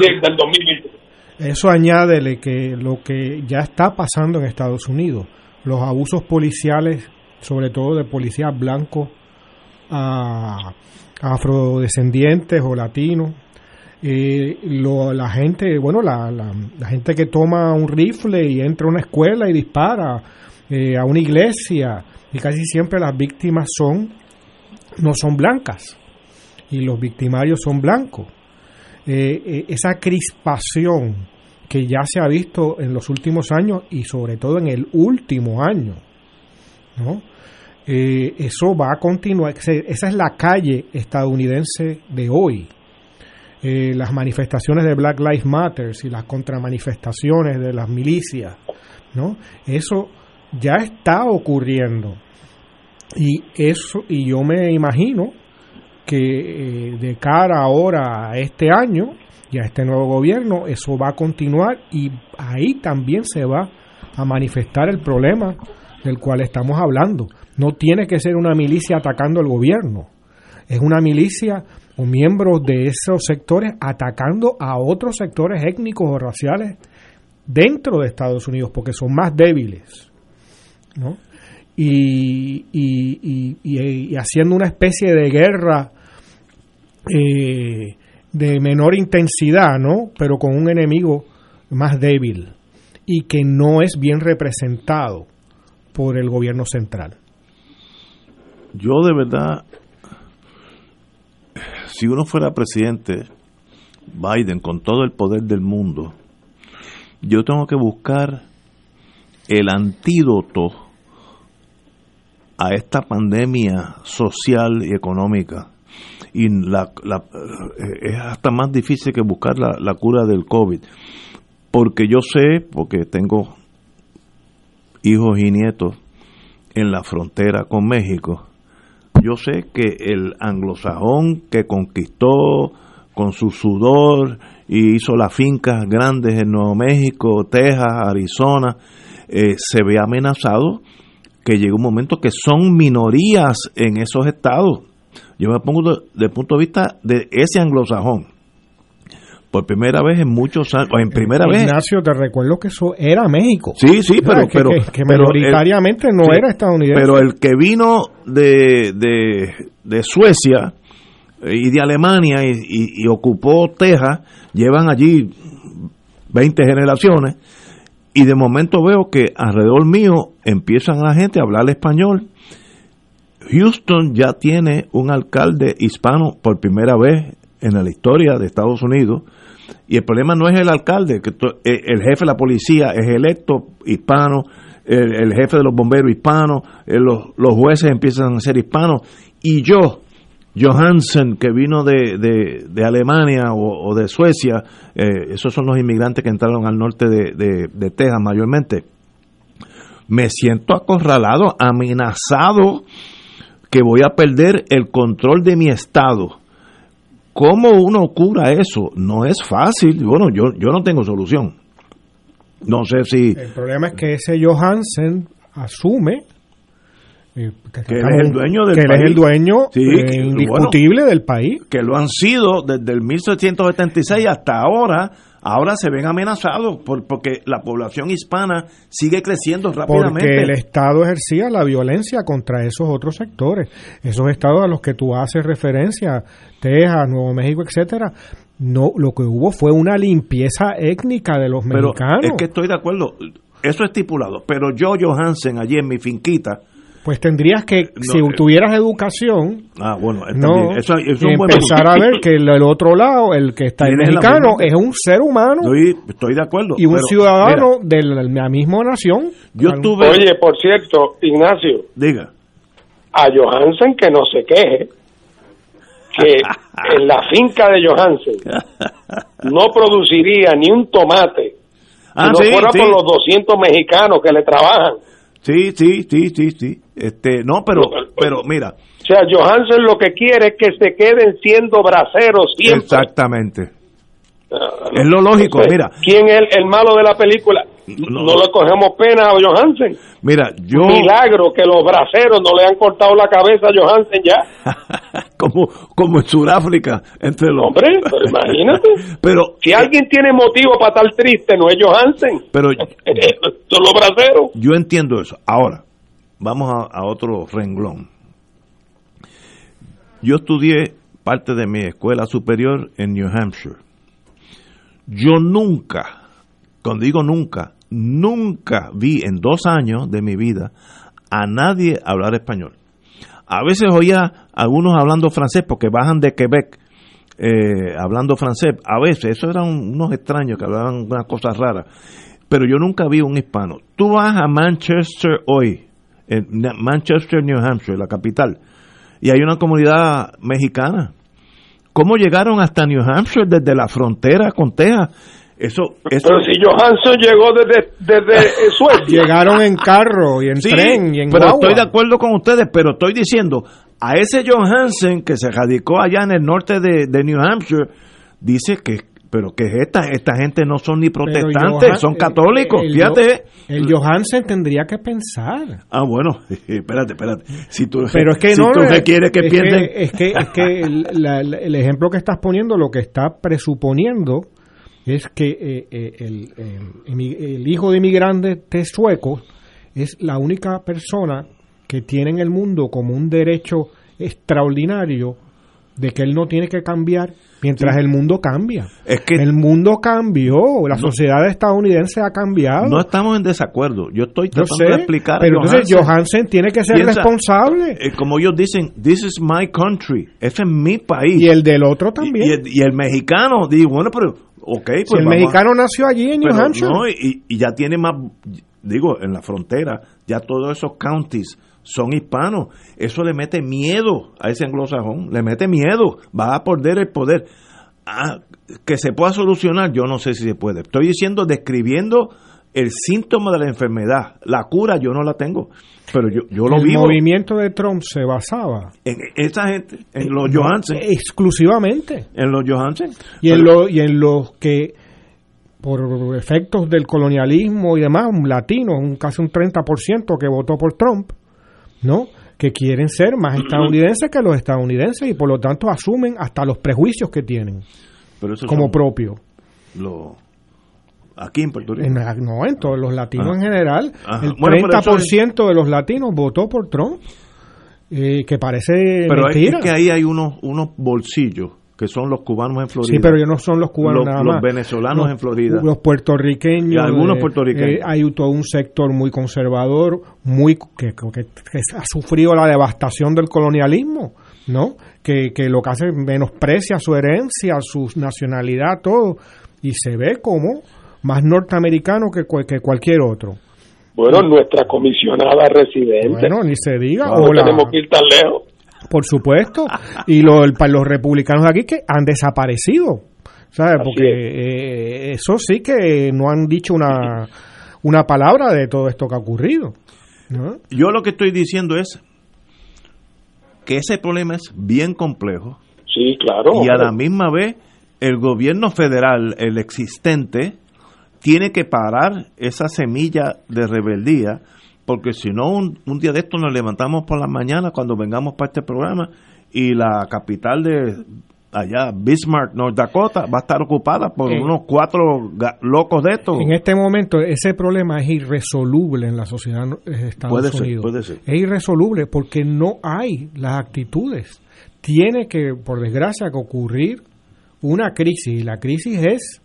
del, del 2022. Eso añádele que lo que ya está pasando en Estados Unidos, los abusos policiales, sobre todo de policías blancos a afrodescendientes o latinos, la gente, bueno, la, la, la gente que toma un rifle y entra a una escuela y dispara eh, a una iglesia, y casi siempre las víctimas son, no son blancas, y los victimarios son blancos. Eh, eh, esa crispación que ya se ha visto en los últimos años y sobre todo en el último año ¿no? Eh, eso va a continuar, esa es la calle estadounidense de hoy. Eh, las manifestaciones de Black Lives Matter y las contramanifestaciones de las milicias, ¿no? Eso ya está ocurriendo. Y eso y yo me imagino que eh, de cara ahora a este año y a este nuevo gobierno eso va a continuar y ahí también se va a manifestar el problema del cual estamos hablando. No tiene que ser una milicia atacando al gobierno, es una milicia o miembros de esos sectores atacando a otros sectores étnicos o raciales dentro de Estados Unidos porque son más débiles. ¿no? Y, y, y, haciendo una especie de guerra eh, de menor intensidad, ¿no? Pero con un enemigo más débil y que no es bien representado por el gobierno central. Yo de verdad, si uno fuera presidente, Biden, con todo el poder del mundo, yo tengo que buscar el antídoto a esta pandemia social y económica. Y la, eh, es hasta más difícil que buscar la, la cura del COVID. Porque yo sé, porque tengo hijos y nietos en la frontera con México, yo sé que el anglosajón que conquistó con su sudor y hizo las fincas grandes en Nuevo México, Texas, Arizona, eh, se ve amenazado que llega un momento que son minorías en esos estados. Yo me pongo desde el punto de vista de ese anglosajón por primera vez en muchos años, en primera vez. Ignacio, te recuerdo que eso era México. Sí, sí, pero. que, pero, que, mayoritariamente no era estadounidense. Pero el que vino de, de, Suecia y de Alemania y, ocupó Texas, llevan allí 20 generaciones, y de momento veo que alrededor mío empiezan la gente a hablar español. Houston ya tiene un alcalde hispano por primera vez en la historia de Estados Unidos y el problema no es el alcalde, que eh, el jefe de la policía es electo hispano, el, jefe de los bomberos hispano, eh, los, los, jueces empiezan a ser hispanos. Y yo, Johansen, que vino de, de, Alemania o, de Suecia, eh, esos son los inmigrantes que entraron al norte de, de Texas mayormente, me siento acorralado, amenazado que voy a perder el control de mi estado ¿Cómo uno cura eso? No es fácil. Bueno, yo, yo no tengo solución. No sé si... El problema es que ese Johansen asume eh, que, es el dueño del que país. Es el dueño eh, indiscutible del país. Que lo han sido desde el 1776 hasta ahora ahora se ven amenazados por, porque la población hispana sigue creciendo rápidamente. Porque el Estado ejercía la violencia contra esos otros sectores, esos estados a los que tú haces referencia, Texas, Nuevo México, etcétera. No, lo que hubo fue una limpieza étnica de los pero mexicanos. Es que estoy de acuerdo, eso es estipulado, pero yo, Johansen, allí en mi finquita, pues tendrías que, si eh, tuvieras educación, ah, bueno, no, empezar a ver que el, otro lado, el que está en mexicano, es un ser humano. Estoy, de acuerdo. Y un ciudadano de la, misma nación. Yo tuve... Oye, por cierto, Ignacio. Diga. A Johansen que no se queje que en la finca de Johansen no produciría ni un tomate ah, si no fuera por los 200 mexicanos que le trabajan. Sí, sí, sí, sí, sí. Este, no, pero, pero mira. O sea, Johansen lo que quiere es que se queden siendo braceros siempre. Exactamente. Ah, es lo lógico, mira. ¿Quién es el, malo de la película? No, le cogemos pena a Johansen. Mira, yo. Milagro que los braceros no le han cortado la cabeza a Johansen ya. como, como en Sudáfrica, entre los. Hombre, pero imagínate. pero. Si alguien tiene motivo para estar triste, no es Johansen. Pero. Son los braceros. Yo entiendo eso. Ahora, vamos a, otro renglón. Yo estudié parte de mi escuela superior en New Hampshire. Yo nunca, cuando digo nunca, nunca vi en dos años de mi vida a nadie hablar español. A veces oía algunos hablando francés porque bajan de Quebec eh, hablando francés. A veces, eso eran unos extraños que hablaban unas cosas raras. Pero yo nunca vi un hispano. Tú vas a Manchester hoy en Manchester, New Hampshire, la capital, y hay una comunidad mexicana. ¿Cómo llegaron hasta New Hampshire desde la frontera con Texas? Eso, eso Pero si Johansson llegó desde, desde eh, Suecia. Llegaron en carro y en Sí, tren y en pero guagua. estoy de acuerdo con ustedes, pero estoy diciendo, a ese John Hansen que se radicó allá en el norte de, de New Hampshire, dice que, pero que es esta, esta gente no son ni protestantes, Johan- son el- católicos, el- fíjate. El Johansen tendría que pensar. Ah, bueno, espérate, espérate. Si tú, Pero es que si no. tú eh, requieres que es pierden, es que, es que el, la- el ejemplo que estás poniendo, lo que está presuponiendo es que eh, eh, el, eh, el hijo de inmigrantes suecos es la única persona que tiene en el mundo como un derecho extraordinario de que él no tiene que cambiar mientras Sí. el mundo cambia. Es que- el mundo cambió, la sociedad estadounidense ha cambiado. no estamos en desacuerdo. Yo estoy Yo tratando sé, de explicar. a pero entonces Johansen. Johansen tiene que ser Piensa, responsable. eh, como ellos dicen, this is my country, ese es mi país. Y el del otro también. Y, el, y el mexicano, digo, bueno, pero, ok, pues Si el a- mexicano nació allí en New Pero Hampshire. no, y, y ya tiene más, digo, en la frontera, ya todos esos counties son hispanos. Eso le mete miedo a ese anglosajón, le mete miedo, va a perder el poder. Ah, que se pueda solucionar, yo no sé si se puede. Estoy diciendo, describiendo el síntoma de la enfermedad. La cura yo no la tengo, pero yo, yo lo el vivo movimiento de Trump se basaba en esa gente, en los No, Johansen. exclusivamente En los Johansen. y en, lo, y en los que por efectos del colonialismo y demás, un latino, un casi un 30% que votó por Trump, ¿no? Que quieren ser más estadounidenses que los estadounidenses y por lo tanto asumen hasta los prejuicios que tienen pero como propio. los- aquí en Puerto Rico. En, no, en todos los latinos Ah. en general, Ajá. el Bueno, pero eso 30% de los latinos votó por Trump, eh, que parece Pero es, mentira. es que ahí hay unos, unos bolsillos que son los cubanos en Florida. Sí, pero ellos no son los cubanos Los- nada los más. venezolanos Los- en Florida. Los puertorriqueños. Y algunos eh, puertorriqueños. eh, hay todo un sector muy conservador, muy que, que- que ha sufrido la devastación del colonialismo, ¿no? Que, que lo que hace es menosprecia su herencia, su nacionalidad, todo. Y se ve como más norteamericano que, que cualquier otro. Bueno, nuestra comisionada residente. Bueno, ni se diga. no o la- tenemos que ir tan lejos. por supuesto. Y lo- el- para los republicanos de aquí que han desaparecido. ¿Sabes? Porque eh, eso sí que no han dicho una, una palabra de todo esto que ha ocurrido. ¿no? Yo lo que estoy diciendo es que ese problema es bien complejo Sí, claro. y a la misma vez el gobierno federal, el existente, tiene que parar esa semilla de rebeldía porque si no un, un día de esto nos levantamos por la mañana cuando vengamos para este programa y la capital de allá, Bismarck, North Dakota, va a estar ocupada por Eh. unos cuatro locos de estos. En este momento ese problema es irresoluble en la sociedad de Estados Puede ser, puede ser. Es irresoluble porque no hay las actitudes. Tiene que, por desgracia, que ocurrir una crisis y la crisis es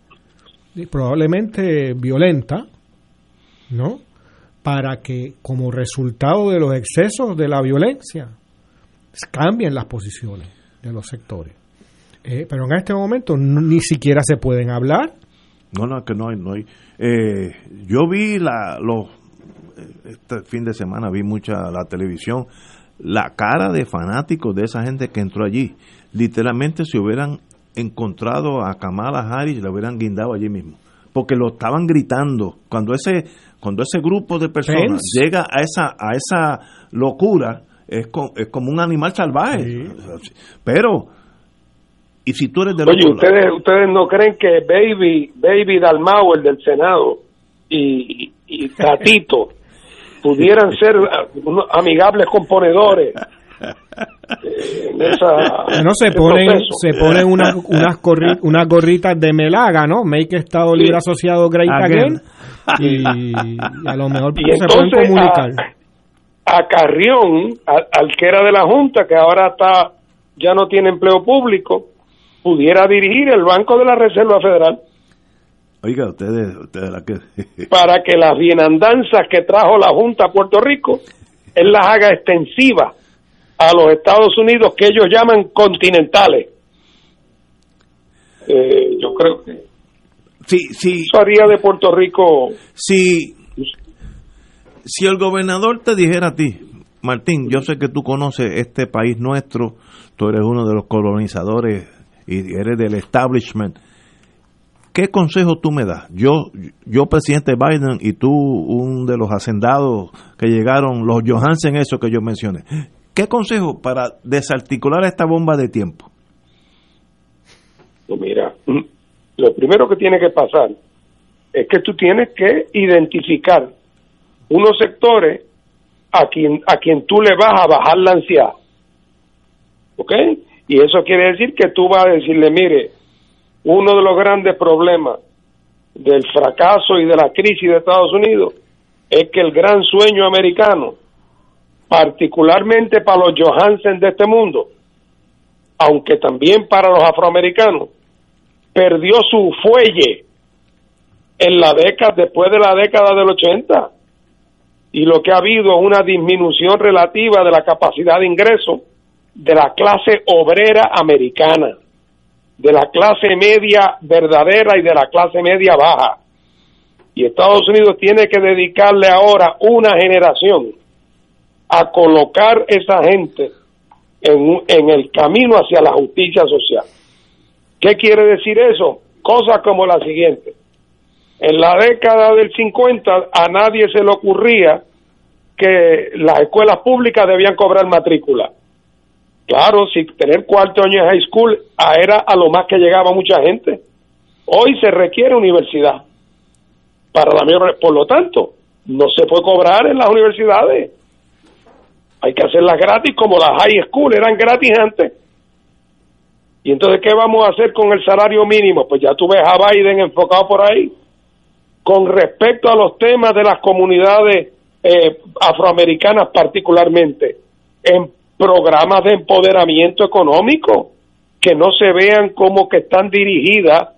probablemente violenta, ¿no? Para que como resultado de los excesos de la violencia cambien las posiciones de los sectores. Eh, pero en este momento ni siquiera se pueden hablar. No, no, que no hay, no hay. Eh, yo vi la, los, este fin de semana vi mucha la televisión, la cara de fanáticos de esa gente que entró allí. Literalmente si hubieran encontrado a Kamala Harris, la hubieran guindado allí mismo. Porque lo estaban gritando. Cuando ese, cuando ese grupo de personas Pence. llega a esa, a esa locura, es, co- es como un animal salvaje. Pero, y si tú eres del Oye, otro lado? ustedes, ustedes no creen que Baby, Baby Dalmau, el del Senado, y, y Tatito pudieran ser ah, unos amigables componedores en esa No se ponen, se ponen unas, unas, corri- unas gorritas de melaga, ¿no? Make Estado Libre Asociado Great Again. Again. Y, y a lo mejor Y se pueden entonces, comunicar. a, a Carrión, al, al que era de la Junta, que ahora está ya no tiene empleo público, pudiera dirigir el Banco de la Reserva Federal Oiga, ustedes, ustedes la que... para que las bienandanzas que trajo la Junta a Puerto Rico, él las haga extensivas a los Estados Unidos que ellos llaman continentales. Eh, yo creo que Sí, sí. eso haría de Puerto Rico Si, Si el gobernador te dijera a ti, Martín, yo sé que tú conoces este país nuestro, tú eres uno de los colonizadores y eres del establishment. ¿Qué consejo tú me das? Yo, yo presidente Biden y tú, un de los hacendados que llegaron, los Johansen, eso que yo mencioné. ¿Qué consejo para desarticular esta bomba de tiempo? Pues mira, lo primero que tiene que pasar es que tú tienes que identificar unos sectores a quien, a quien tú le vas a bajar la ansiedad. ¿Ok? Y eso quiere decir que tú vas a decirle, mire, uno de los grandes problemas del fracaso y de la crisis de Estados Unidos es que el gran sueño americano, particularmente para los Johansen de este mundo, aunque también para los afroamericanos, perdió su fuelle en la década, después de la década del 80. Y lo que ha habido es una disminución relativa de la capacidad de ingreso de la clase obrera americana, de la clase media verdadera y de la clase media baja. Y Estados Unidos tiene que dedicarle ahora una generación a colocar esa gente en, en el camino hacia la justicia social. ¿Qué quiere decir eso? Cosas como la siguiente. En la década del 50 a nadie se le ocurría que las escuelas públicas debían cobrar matrícula. Claro, si tener cuarto año de high school ah, era a lo más que llegaba mucha gente. Hoy se requiere universidad para la mayor, por lo tanto, no se puede cobrar en las universidades. Hay que hacerlas gratis como las high school eran gratis antes. Y entonces, ¿qué vamos a hacer con el salario mínimo? Pues ya tú ves a Biden enfocado por ahí. Con respecto a los temas de las comunidades eh, afroamericanas particularmente, en programas de empoderamiento económico, que no se vean como que están dirigidas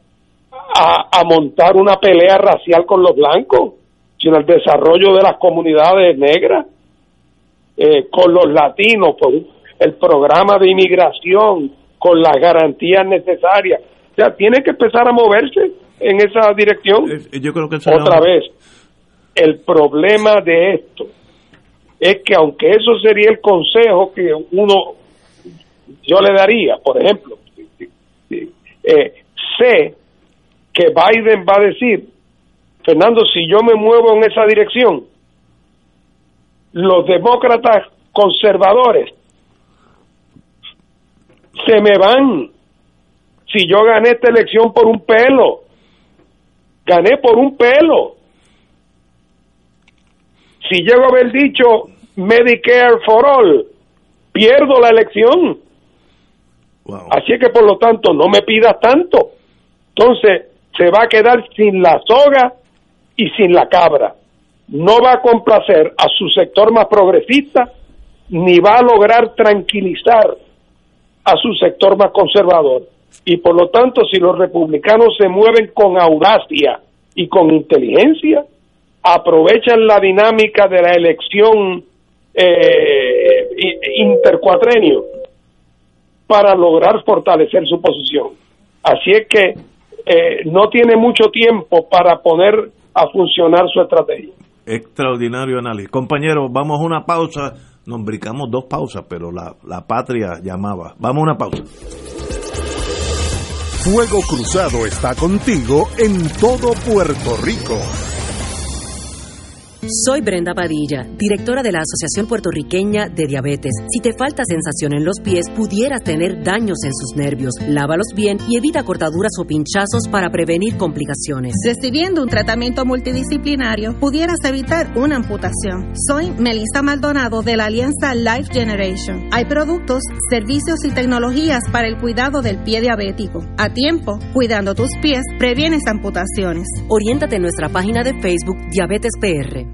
a, a montar una pelea racial con los blancos, sino al desarrollo de las comunidades negras, eh, con los latinos, pues el programa de inmigración, con las garantías necesarias. O sea, tiene que empezar a moverse en esa dirección. Yo creo que el Otra vez, el problema de esto es que aunque eso sería el consejo que uno, yo le daría, por ejemplo, eh, sé que Biden va a decir, Fernando, si yo me muevo en esa dirección, los demócratas conservadores se me van. Si yo gané esta elección por un pelo, gané por un pelo. Si llego a haber dicho Medicare for All, pierdo la elección. Así que por lo tanto no me pidas tanto. Entonces se va a quedar sin la soga y sin la cabra. No va a complacer a su sector más progresista ni va a lograr tranquilizar a su sector más conservador. Y por lo tanto, si los republicanos se mueven con audacia y con inteligencia, aprovechan la dinámica de la elección eh, intercuatrenio para lograr fortalecer su posición. Así es que eh, no tiene mucho tiempo para poner a funcionar su estrategia. Extraordinario análisis. Compañeros, vamos a una pausa nos brincamos dos pausas, pero la, la patria llamaba. Vamos a una pausa. Fuego Cruzado está contigo en todo Puerto Rico. Soy Brenda Padilla, directora de la Asociación Puertorriqueña de Diabetes. Si te falta sensación en los pies, pudieras tener daños en sus nervios. Lávalos bien y evita cortaduras o pinchazos para prevenir complicaciones. Recibiendo un tratamiento multidisciplinario, pudieras evitar una amputación. Soy Melissa Maldonado de la Alianza Life Generation. Hay productos, servicios y tecnologías para el cuidado del pie diabético. A tiempo, cuidando tus pies, previenes amputaciones. Oriéntate en nuestra página de Facebook Diabetes PR.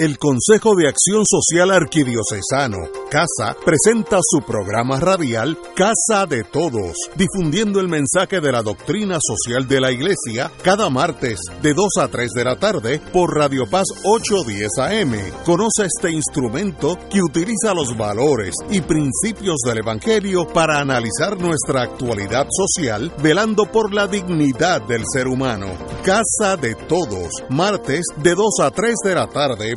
El Consejo de Acción Social Arquidiocesano, CASA, presenta su programa radial Casa de Todos, difundiendo el mensaje de la doctrina social de la Iglesia cada martes de 2 a 3 de la tarde por Radio Paz 810 AM. Conoce este instrumento que utiliza los valores y principios del Evangelio para analizar nuestra actualidad social, velando por la dignidad del ser humano. Casa de Todos, martes de 2 a 3 de la tarde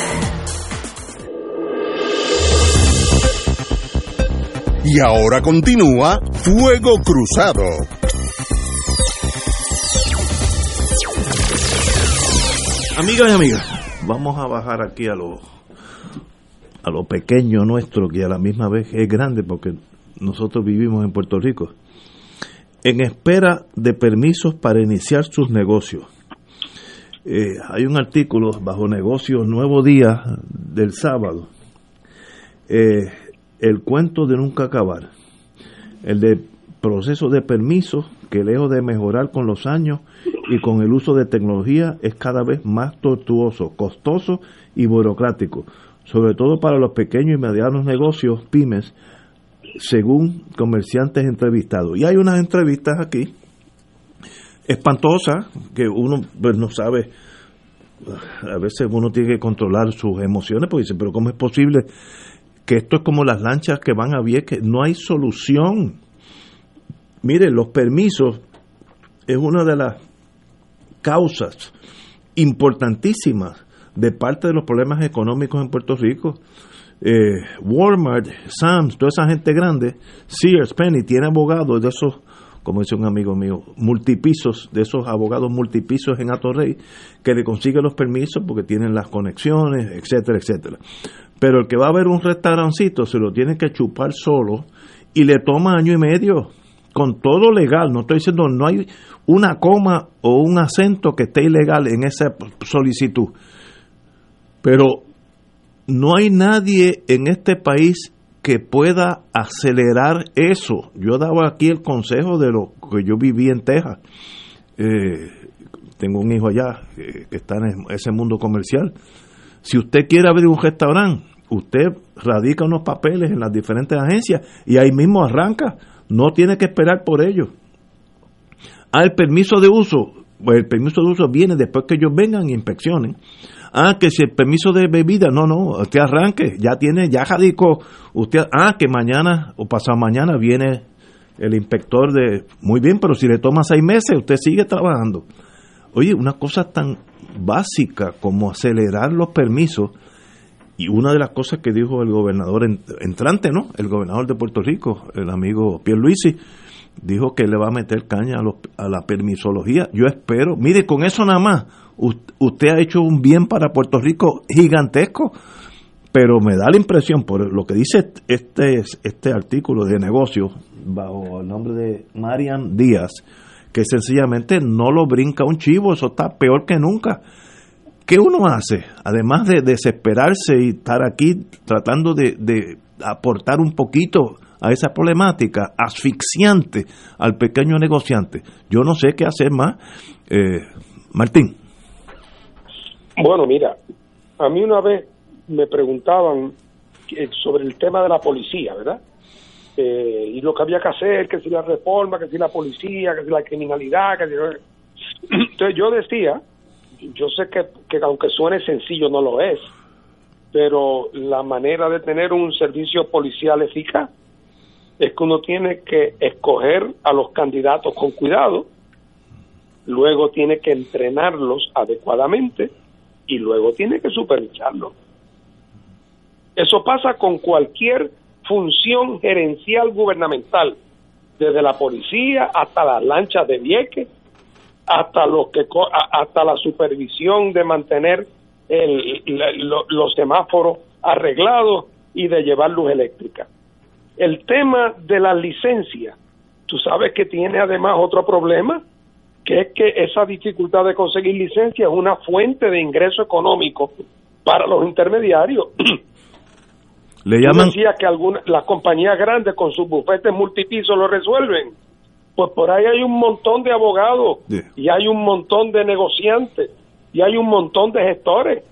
Y ahora continúa Fuego Cruzado. Amigas y amigas, vamos a bajar aquí a lo, a lo pequeño nuestro, que a la misma vez es grande porque nosotros vivimos en Puerto Rico. En espera de permisos para iniciar sus negocios. Eh, hay un artículo bajo negocios Nuevo Día del sábado. Eh, el cuento de nunca acabar. El de proceso de permisos que lejos de mejorar con los años y con el uso de tecnología es cada vez más tortuoso, costoso y burocrático, sobre todo para los pequeños y medianos negocios, pymes, según comerciantes entrevistados. Y hay unas entrevistas aquí espantosas que uno pues, no sabe, a veces uno tiene que controlar sus emociones porque dice, pero ¿cómo es posible que esto es como las lanchas que van a Vieques? No hay solución. Mire, los permisos es una de las causas importantísimas de parte de los problemas económicos en Puerto Rico. Eh, Walmart, Sam's, toda esa gente grande, Sears, Penny, tiene abogados de esos, como dice un amigo mío, multipisos, de esos abogados multipisos en Atorrey, que le consiguen los permisos porque tienen las conexiones, etcétera, etcétera. Pero el que va a ver un restaurancito se lo tiene que chupar solo y le toma año y medio con todo legal, no estoy diciendo no hay una coma o un acento que esté ilegal en esa solicitud. Pero no hay nadie en este país que pueda acelerar eso. Yo daba aquí el consejo de lo que yo viví en Texas. Eh, tengo un hijo allá eh, que está en ese mundo comercial. Si usted quiere abrir un restaurante, usted radica unos papeles en las diferentes agencias y ahí mismo arranca no tiene que esperar por ello. Ah, el permiso de uso, pues el permiso de uso viene después que ellos vengan y inspeccionen. Ah, que si el permiso de bebida, no, no, usted arranque, ya tiene, ya radicó, usted, ah, que mañana o pasado mañana viene el inspector de, muy bien, pero si le toma seis meses, usted sigue trabajando. Oye, una cosa tan básica como acelerar los permisos, y una de las cosas que dijo el gobernador entrante, ¿no? El gobernador de Puerto Rico, el amigo Pierluisi, dijo que le va a meter caña a, la permisología. Yo espero, mire, con eso nada más, usted ha hecho un bien para Puerto Rico gigantesco, pero me da la impresión, por lo que dice este, este artículo de negocios, bajo el nombre de Marian Díaz, que sencillamente no lo brinca un chivo, eso está peor que nunca. ¿Qué uno hace? Además de desesperarse y estar aquí tratando de, aportar un poquito a esa problemática asfixiante al pequeño negociante. Yo no sé qué hacer más. Eh, Martín. Bueno, mira, a mí una vez me preguntaban sobre el tema de la policía, ¿verdad? Y lo que había que hacer, que si la reforma, que si la policía, que si la criminalidad, que. Entonces yo decía, yo sé que, que aunque suene sencillo no lo es, pero la manera de tener un servicio policial eficaz es que uno tiene que escoger a los candidatos con cuidado, luego tiene que entrenarlos adecuadamente y luego tiene que supervisarlos. Eso pasa con cualquier función gerencial gubernamental, desde la policía hasta las lanchas de Vieques, hasta los que hasta la supervisión de mantener el- los semáforos arreglados y de llevar luz eléctrica. El tema de las licencias, tú sabes que tiene además otro problema, que es que esa dificultad de conseguir licencia es una fuente de ingreso económico para los intermediarios. Le Tú llaman, decías que algunas las compañías grandes con sus bufetes multipisos lo resuelven. Pues por ahí hay un montón de abogados y hay un montón de negociantes y hay un montón de gestores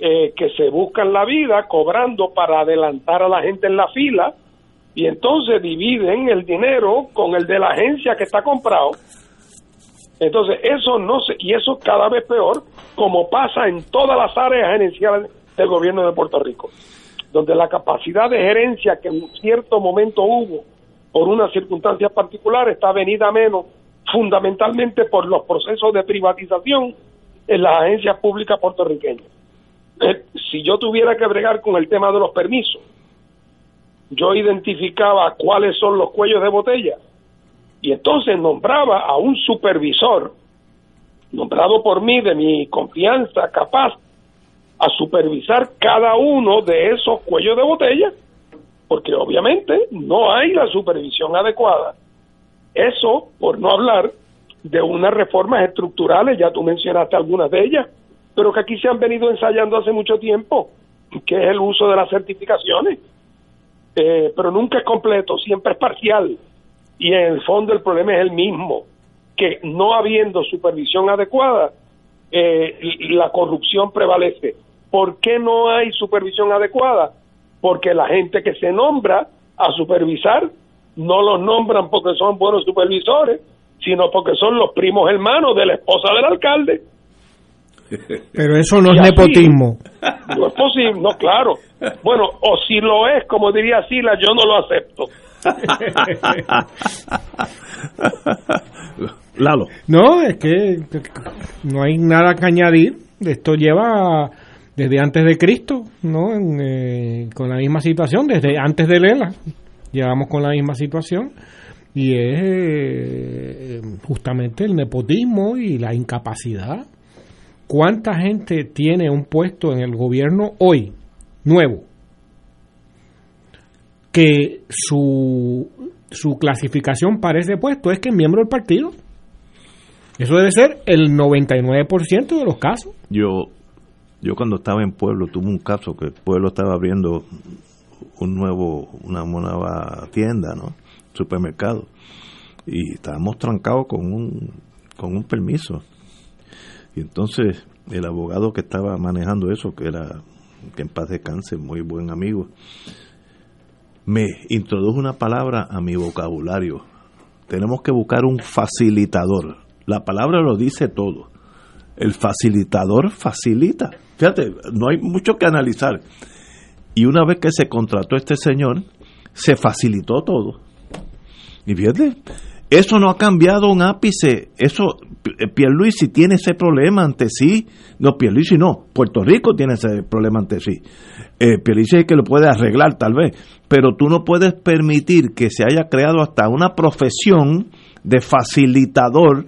eh, que se buscan la vida cobrando para adelantar a la gente en la fila y entonces dividen el dinero con el de la agencia que está comprado. Entonces eso no se, y eso cada vez peor, como pasa en todas las áreas gerenciales del gobierno de Puerto Rico donde la capacidad de gerencia que en cierto momento hubo por unas circunstancias particulares está venida a menos fundamentalmente por los procesos de privatización en las agencias públicas puertorriqueñas. Eh, si yo tuviera que bregar con el tema de los permisos, yo identificaba cuáles son los cuellos de botella y entonces nombraba a un supervisor nombrado por mí de mi confianza capaz a supervisar cada uno de esos cuellos de botella, porque obviamente no hay la supervisión adecuada. Eso, por no hablar de unas reformas estructurales, ya tú mencionaste algunas de ellas, pero que aquí se han venido ensayando hace mucho tiempo, que es el uso de las certificaciones, Eh, pero nunca es completo, siempre es parcial, y en el fondo el problema es el mismo, que no habiendo supervisión adecuada, eh, la corrupción prevalece. ¿Por qué no hay supervisión adecuada? Porque la gente que se nombra a supervisar no los nombran porque son buenos supervisores, sino porque son los primos hermanos de la esposa del alcalde. Pero eso no Y es así- nepotismo. No es posible, no, claro. Bueno, o si lo es, como diría Sila, yo no lo acepto. Lalo. No, es que no hay nada que añadir. Esto lleva desde antes de Cristo, ¿no? Eh, con la misma situación, desde antes de Lela, llevamos con la misma situación. Y es eh, justamente el nepotismo y la incapacidad. ¿Cuánta gente tiene un puesto en el gobierno hoy, nuevo, que su, su clasificación para ese puesto es que es miembro del partido? Eso debe ser el 99% de los casos. Yo, yo cuando estaba en Pueblo tuve un caso que el Pueblo estaba abriendo un nuevo, una nueva tienda, ¿no? Supermercado. Y estábamos trancados con un, con un permiso. Y entonces el abogado que estaba manejando eso, que era, que en paz descanse, muy buen amigo, me introdujo una palabra a mi vocabulario. Tenemos que buscar un facilitador. La palabra lo dice todo. El facilitador facilita. No hay mucho que analizar. Y una vez que se contrató este señor, se facilitó todo. Y fíjate, eso no ha cambiado un ápice. Eso, P- Pierluisi tiene ese problema ante sí. No, Pierluisi no. Puerto Rico tiene ese problema ante sí. Eh, Pierluisi es que lo puede arreglar tal vez. Pero tú no puedes permitir que se haya creado hasta una profesión de facilitador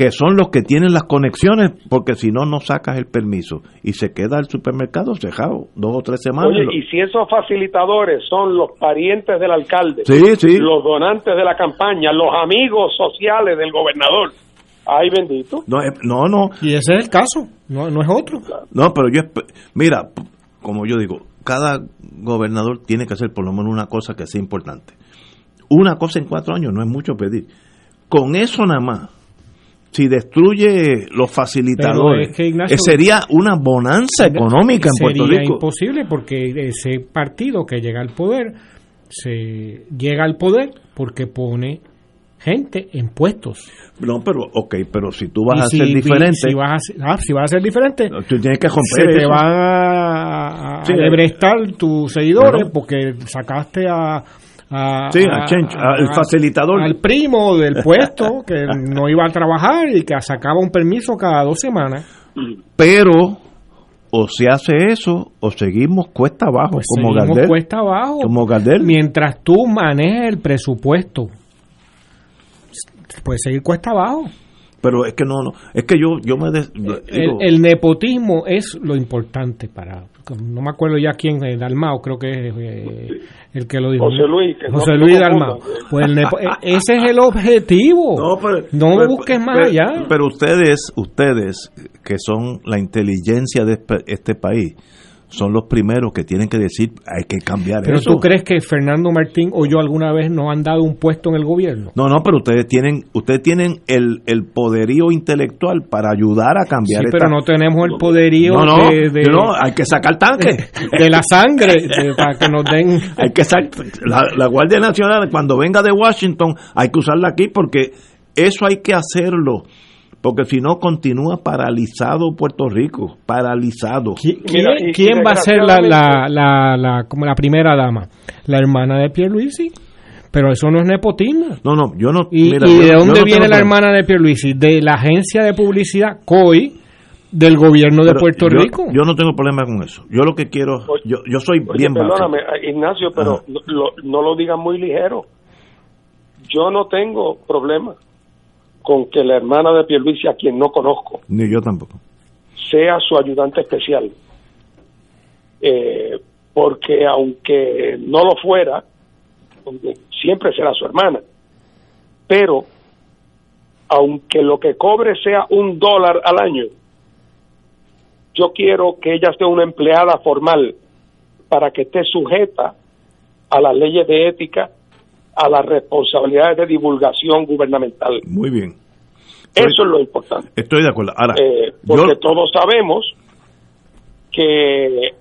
que son los que tienen las conexiones, porque si no, no sacas el permiso y se queda el supermercado cerrado dos o tres semanas. Oye, y si esos facilitadores son los parientes del alcalde, Sí, sí. los donantes de la campaña, los amigos sociales del gobernador, ay bendito. No, eh, no, no. Y ese es el caso, no, no es otro. No, pero yo, mira, como yo digo, cada gobernador tiene que hacer por lo menos una cosa que sea importante. Una cosa en cuatro años no es mucho pedir. Con eso nada más, si destruye los facilitadores, Pero es que, Ignacio, eh, sería una bonanza económica en Puerto Sería Rico. imposible porque ese partido que llega al poder se llega al poder porque pone gente en puestos. No, pero, ok, pero si tú vas a ser diferente, Si vas a, ser- ah, si vas a ser diferente, tú tienes que se romper te eso. van a, a Sí, lebrestar tus seguidores Bueno. porque sacaste a, a- Sí, a Chencho, al facilitador. al primo del puesto que no iba a trabajar y que sacaba un permiso cada dos semanas. Pero o se hace eso o seguimos cuesta abajo Pues como seguimos Gardel. cuesta abajo. Como Gardel. Mientras tú manejes el presupuesto, puedes seguir cuesta abajo. Pero es que no, no es que yo yo me des- el nepotismo es lo importante para. No me acuerdo ya quién, eh, Dalmao, creo que es eh, el que lo dijo. José Luis, José Luis. Dalmao. Pues el nepo- eh, ese es el objetivo. No, pero- No pero- busques más pero- allá. Pero ustedes, ustedes que son la inteligencia de este- este país, son los primeros que tienen que decir hay que cambiar Pero eso. tú crees que Fernando Martín o yo alguna vez nos han dado un puesto en el gobierno. No, no, pero ustedes tienen, ustedes tienen el, el poderío intelectual para ayudar a cambiar Sí, esta- pero no tenemos el poderío No, no, de, de- no, hay que sacar tanque. de la sangre de- para que nos den. hay que sac- la, la Guardia Nacional cuando venga de Washington hay que usarla aquí porque eso hay que hacerlo porque si no continúa paralizado Puerto Rico paralizado ¿Quién, quién va a ser la, la, la, la- como la primera dama? La hermana de Pierluisi. Pero eso no es nepotismo. no no yo no ¿Y, mira, y yo- de yo dónde no viene la hermana de Pierluisi? De la agencia de publicidad COI del gobierno de Pero Puerto yo- Rico. yo no tengo problema con eso yo lo que quiero yo, yo soy Oye, bien perdóname, Ignacio, pero lo- no lo digan muy ligero. Yo no tengo problema con que la hermana de Pierluisi, a quien no conozco, ni yo tampoco sea su ayudante especial. Eh, porque aunque no lo fuera, siempre será su hermana. Pero, aunque lo que cobre sea un dólar al año, yo quiero que ella sea una empleada formal para que esté sujeta a las leyes de ética, a las responsabilidades de divulgación gubernamental. muy bien Eso es lo importante. estoy de acuerdo ahora Eh, porque yo- todos sabemos que eh,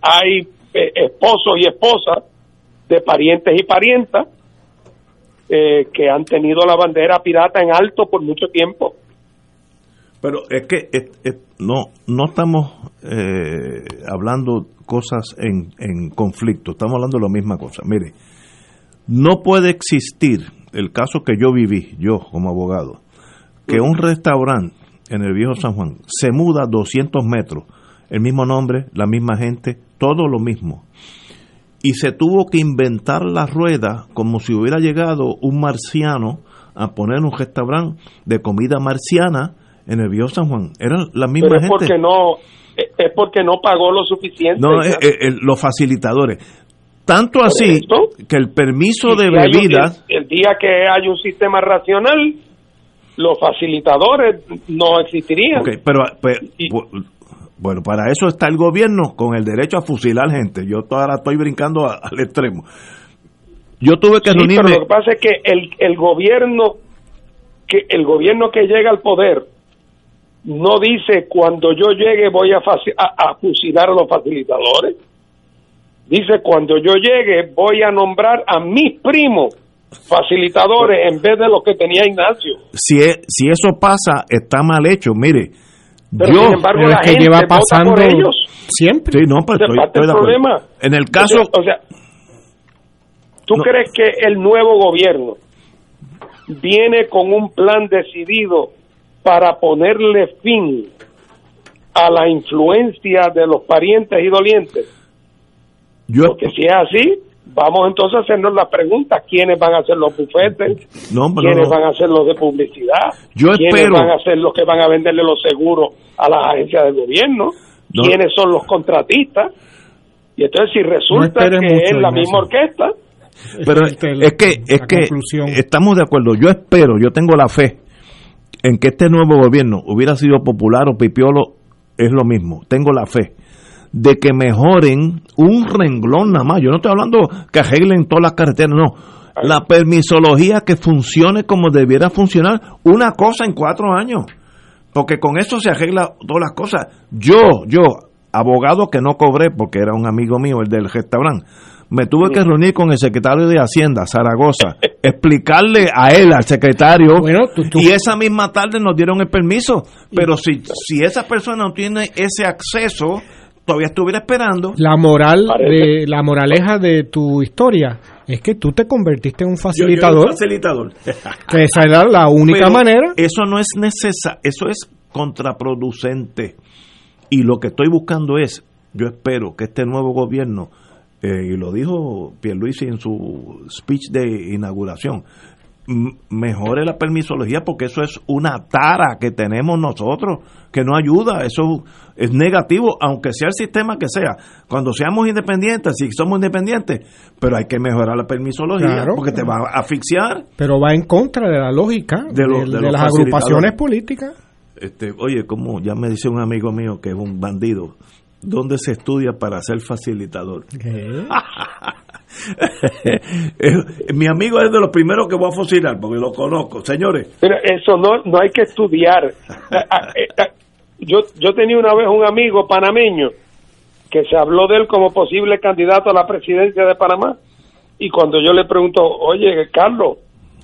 hay eh, esposos y esposas de parientes y parientas eh, que han tenido la bandera pirata en alto por mucho tiempo. Pero es que es- es- no no estamos eh, hablando cosas en, en conflicto, estamos hablando de la misma cosa. Mire, no puede existir el caso que yo viví, yo como abogado, que un restaurante en el viejo San Juan se muda 200 metros, el mismo nombre, la misma gente, todo lo mismo. Y se tuvo que inventar la rueda como si hubiera llegado un marciano a poner un restaurante de comida marciana en el viejo San Juan. Eran la misma Pero es gente. porque no eh, es porque no pagó lo suficiente. No, Ya. eh, eh, eh, los facilitadores. Tanto así que el permiso de si un- bebidas, el, el día que hay un sistema racional, los facilitadores no existirían. Pero, pero, bu- bueno, para eso está el gobierno con el derecho a fusilar gente. Yo ahora estoy brincando a- al extremo. Yo tuve que Sí, reunirme. pero lo que pasa es que el, el gobierno que el gobierno que llega al poder no dice cuando yo llegue voy a, a fusilar a los facilitadores. Dice cuando yo llegue voy a nombrar a mis primos facilitadores en vez de los que tenía Ignacio. Si, e- si eso pasa, está mal hecho. Mire, Pero, yo. sin embargo, la gente vota por ellos. siempre. Sí, no, pero Ese es estoy, parte estoy de problema. En el caso. O sea, o sea, ¿tú crees que el nuevo gobierno viene con un plan decidido para ponerle fin a la influencia de los parientes y dolientes? Yo, Porque si es así, vamos entonces a hacernos la pregunta, ¿quiénes van a ser los bufetes? No, pero ¿Quiénes no. van a ser los de publicidad? Yo ¿Quiénes espero- van a ser los que van a venderle los seguros a las agencias del gobierno? No. ¿Quiénes son los contratistas? Y entonces si resulta que mucho, es la misma orquesta, Pero es que, es que conclusión. estamos de acuerdo. Yo espero, yo tengo la fe en que este nuevo gobierno hubiera sido popular o pipiolo, es lo mismo. Tengo la fe de que mejoren un renglón nada más. Yo no estoy hablando que arreglen todas las carreteras, no. La permisología que funcione como debiera funcionar, una cosa en cuatro años. Porque con eso se arregla todas las cosas. Yo, yo, abogado que no cobré porque era un amigo mío, el del restaurante, me tuve que reunir con el secretario de Hacienda, Zaragoza, explicarle a él, al secretario, y esa misma tarde nos dieron el permiso. Pero si, si esa persona no tiene ese acceso, todavía estuviera esperando. La moral de la moraleja de tu historia es que tú te convertiste en un Yo- yo era facilitador. un facilitador. Que esa era la única Pero manera. Eso no es necesario, eso es contraproducente. Y lo que estoy buscando es, yo espero que este nuevo gobierno, eh, y lo dijo Pierluisi en su speech de inauguración, mejore la permisología porque eso es una tara que tenemos nosotros que no ayuda, eso es negativo, aunque sea el sistema que sea. Cuando seamos independientes, si somos independientes, pero hay que mejorar la permisología Claro. porque te va a asfixiar. Pero va en contra de la lógica de, lo- de de los las agrupaciones políticas. Este, oye, como ya me dice un amigo mío que es un bandido, ¿dónde se estudia para ser facilitador? Mi amigo es de los primeros que voy a fusilar porque lo conozco. Señores, Mira, eso no, no hay que estudiar. Ah, ah, eh, ah, Yo, yo tenía una vez un amigo panameño que se habló de él como posible candidato a la presidencia de Panamá. Y cuando yo le pregunto, oye, Carlos,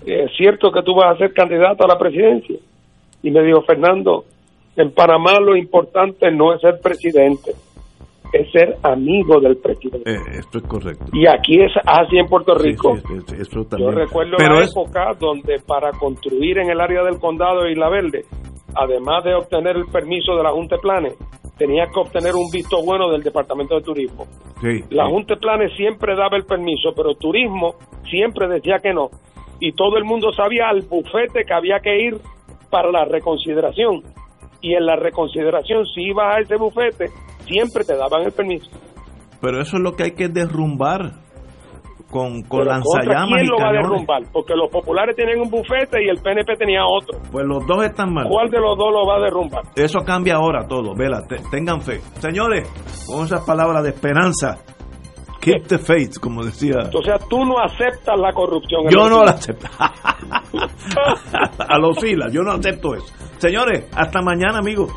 ¿es cierto que tú vas a ser candidato a la presidencia? Y me dijo, Fernando, en Panamá lo importante no es ser presidente, es ser amigo del presidente. eh, esto es correcto. Y aquí es así en Puerto Rico. Sí, sí, sí, eso Yo también. recuerdo Pero la es- época donde para construir en el área del condado de Isla Verde, además de obtener el permiso de la Junta de Planes, tenía que obtener un visto bueno del Departamento de Turismo. sí, La sí. Junta de Planes siempre daba el permiso, pero Turismo siempre decía que no. Y todo el mundo sabía al bufete que había que ir para la reconsideración. Y en la reconsideración, si ibas a ese bufete, siempre te daban el permiso. Pero eso es lo que hay que derrumbar con, con Pero ¿contra lanzallamas ¿Quién y lo va a derrumbar? Porque los populares tienen un bufete y el PNP tenía otro. Pues los dos están mal. ¿Cuál de los dos lo va a derrumbar? Eso cambia ahora todo, vela, te- tengan fe. Señores, con esas palabras de esperanza, keep the faith, como decía. O sea, tú no aceptas la corrupción. Yo no la acepto. a los filas, yo no acepto eso. Señores, hasta mañana, amigos.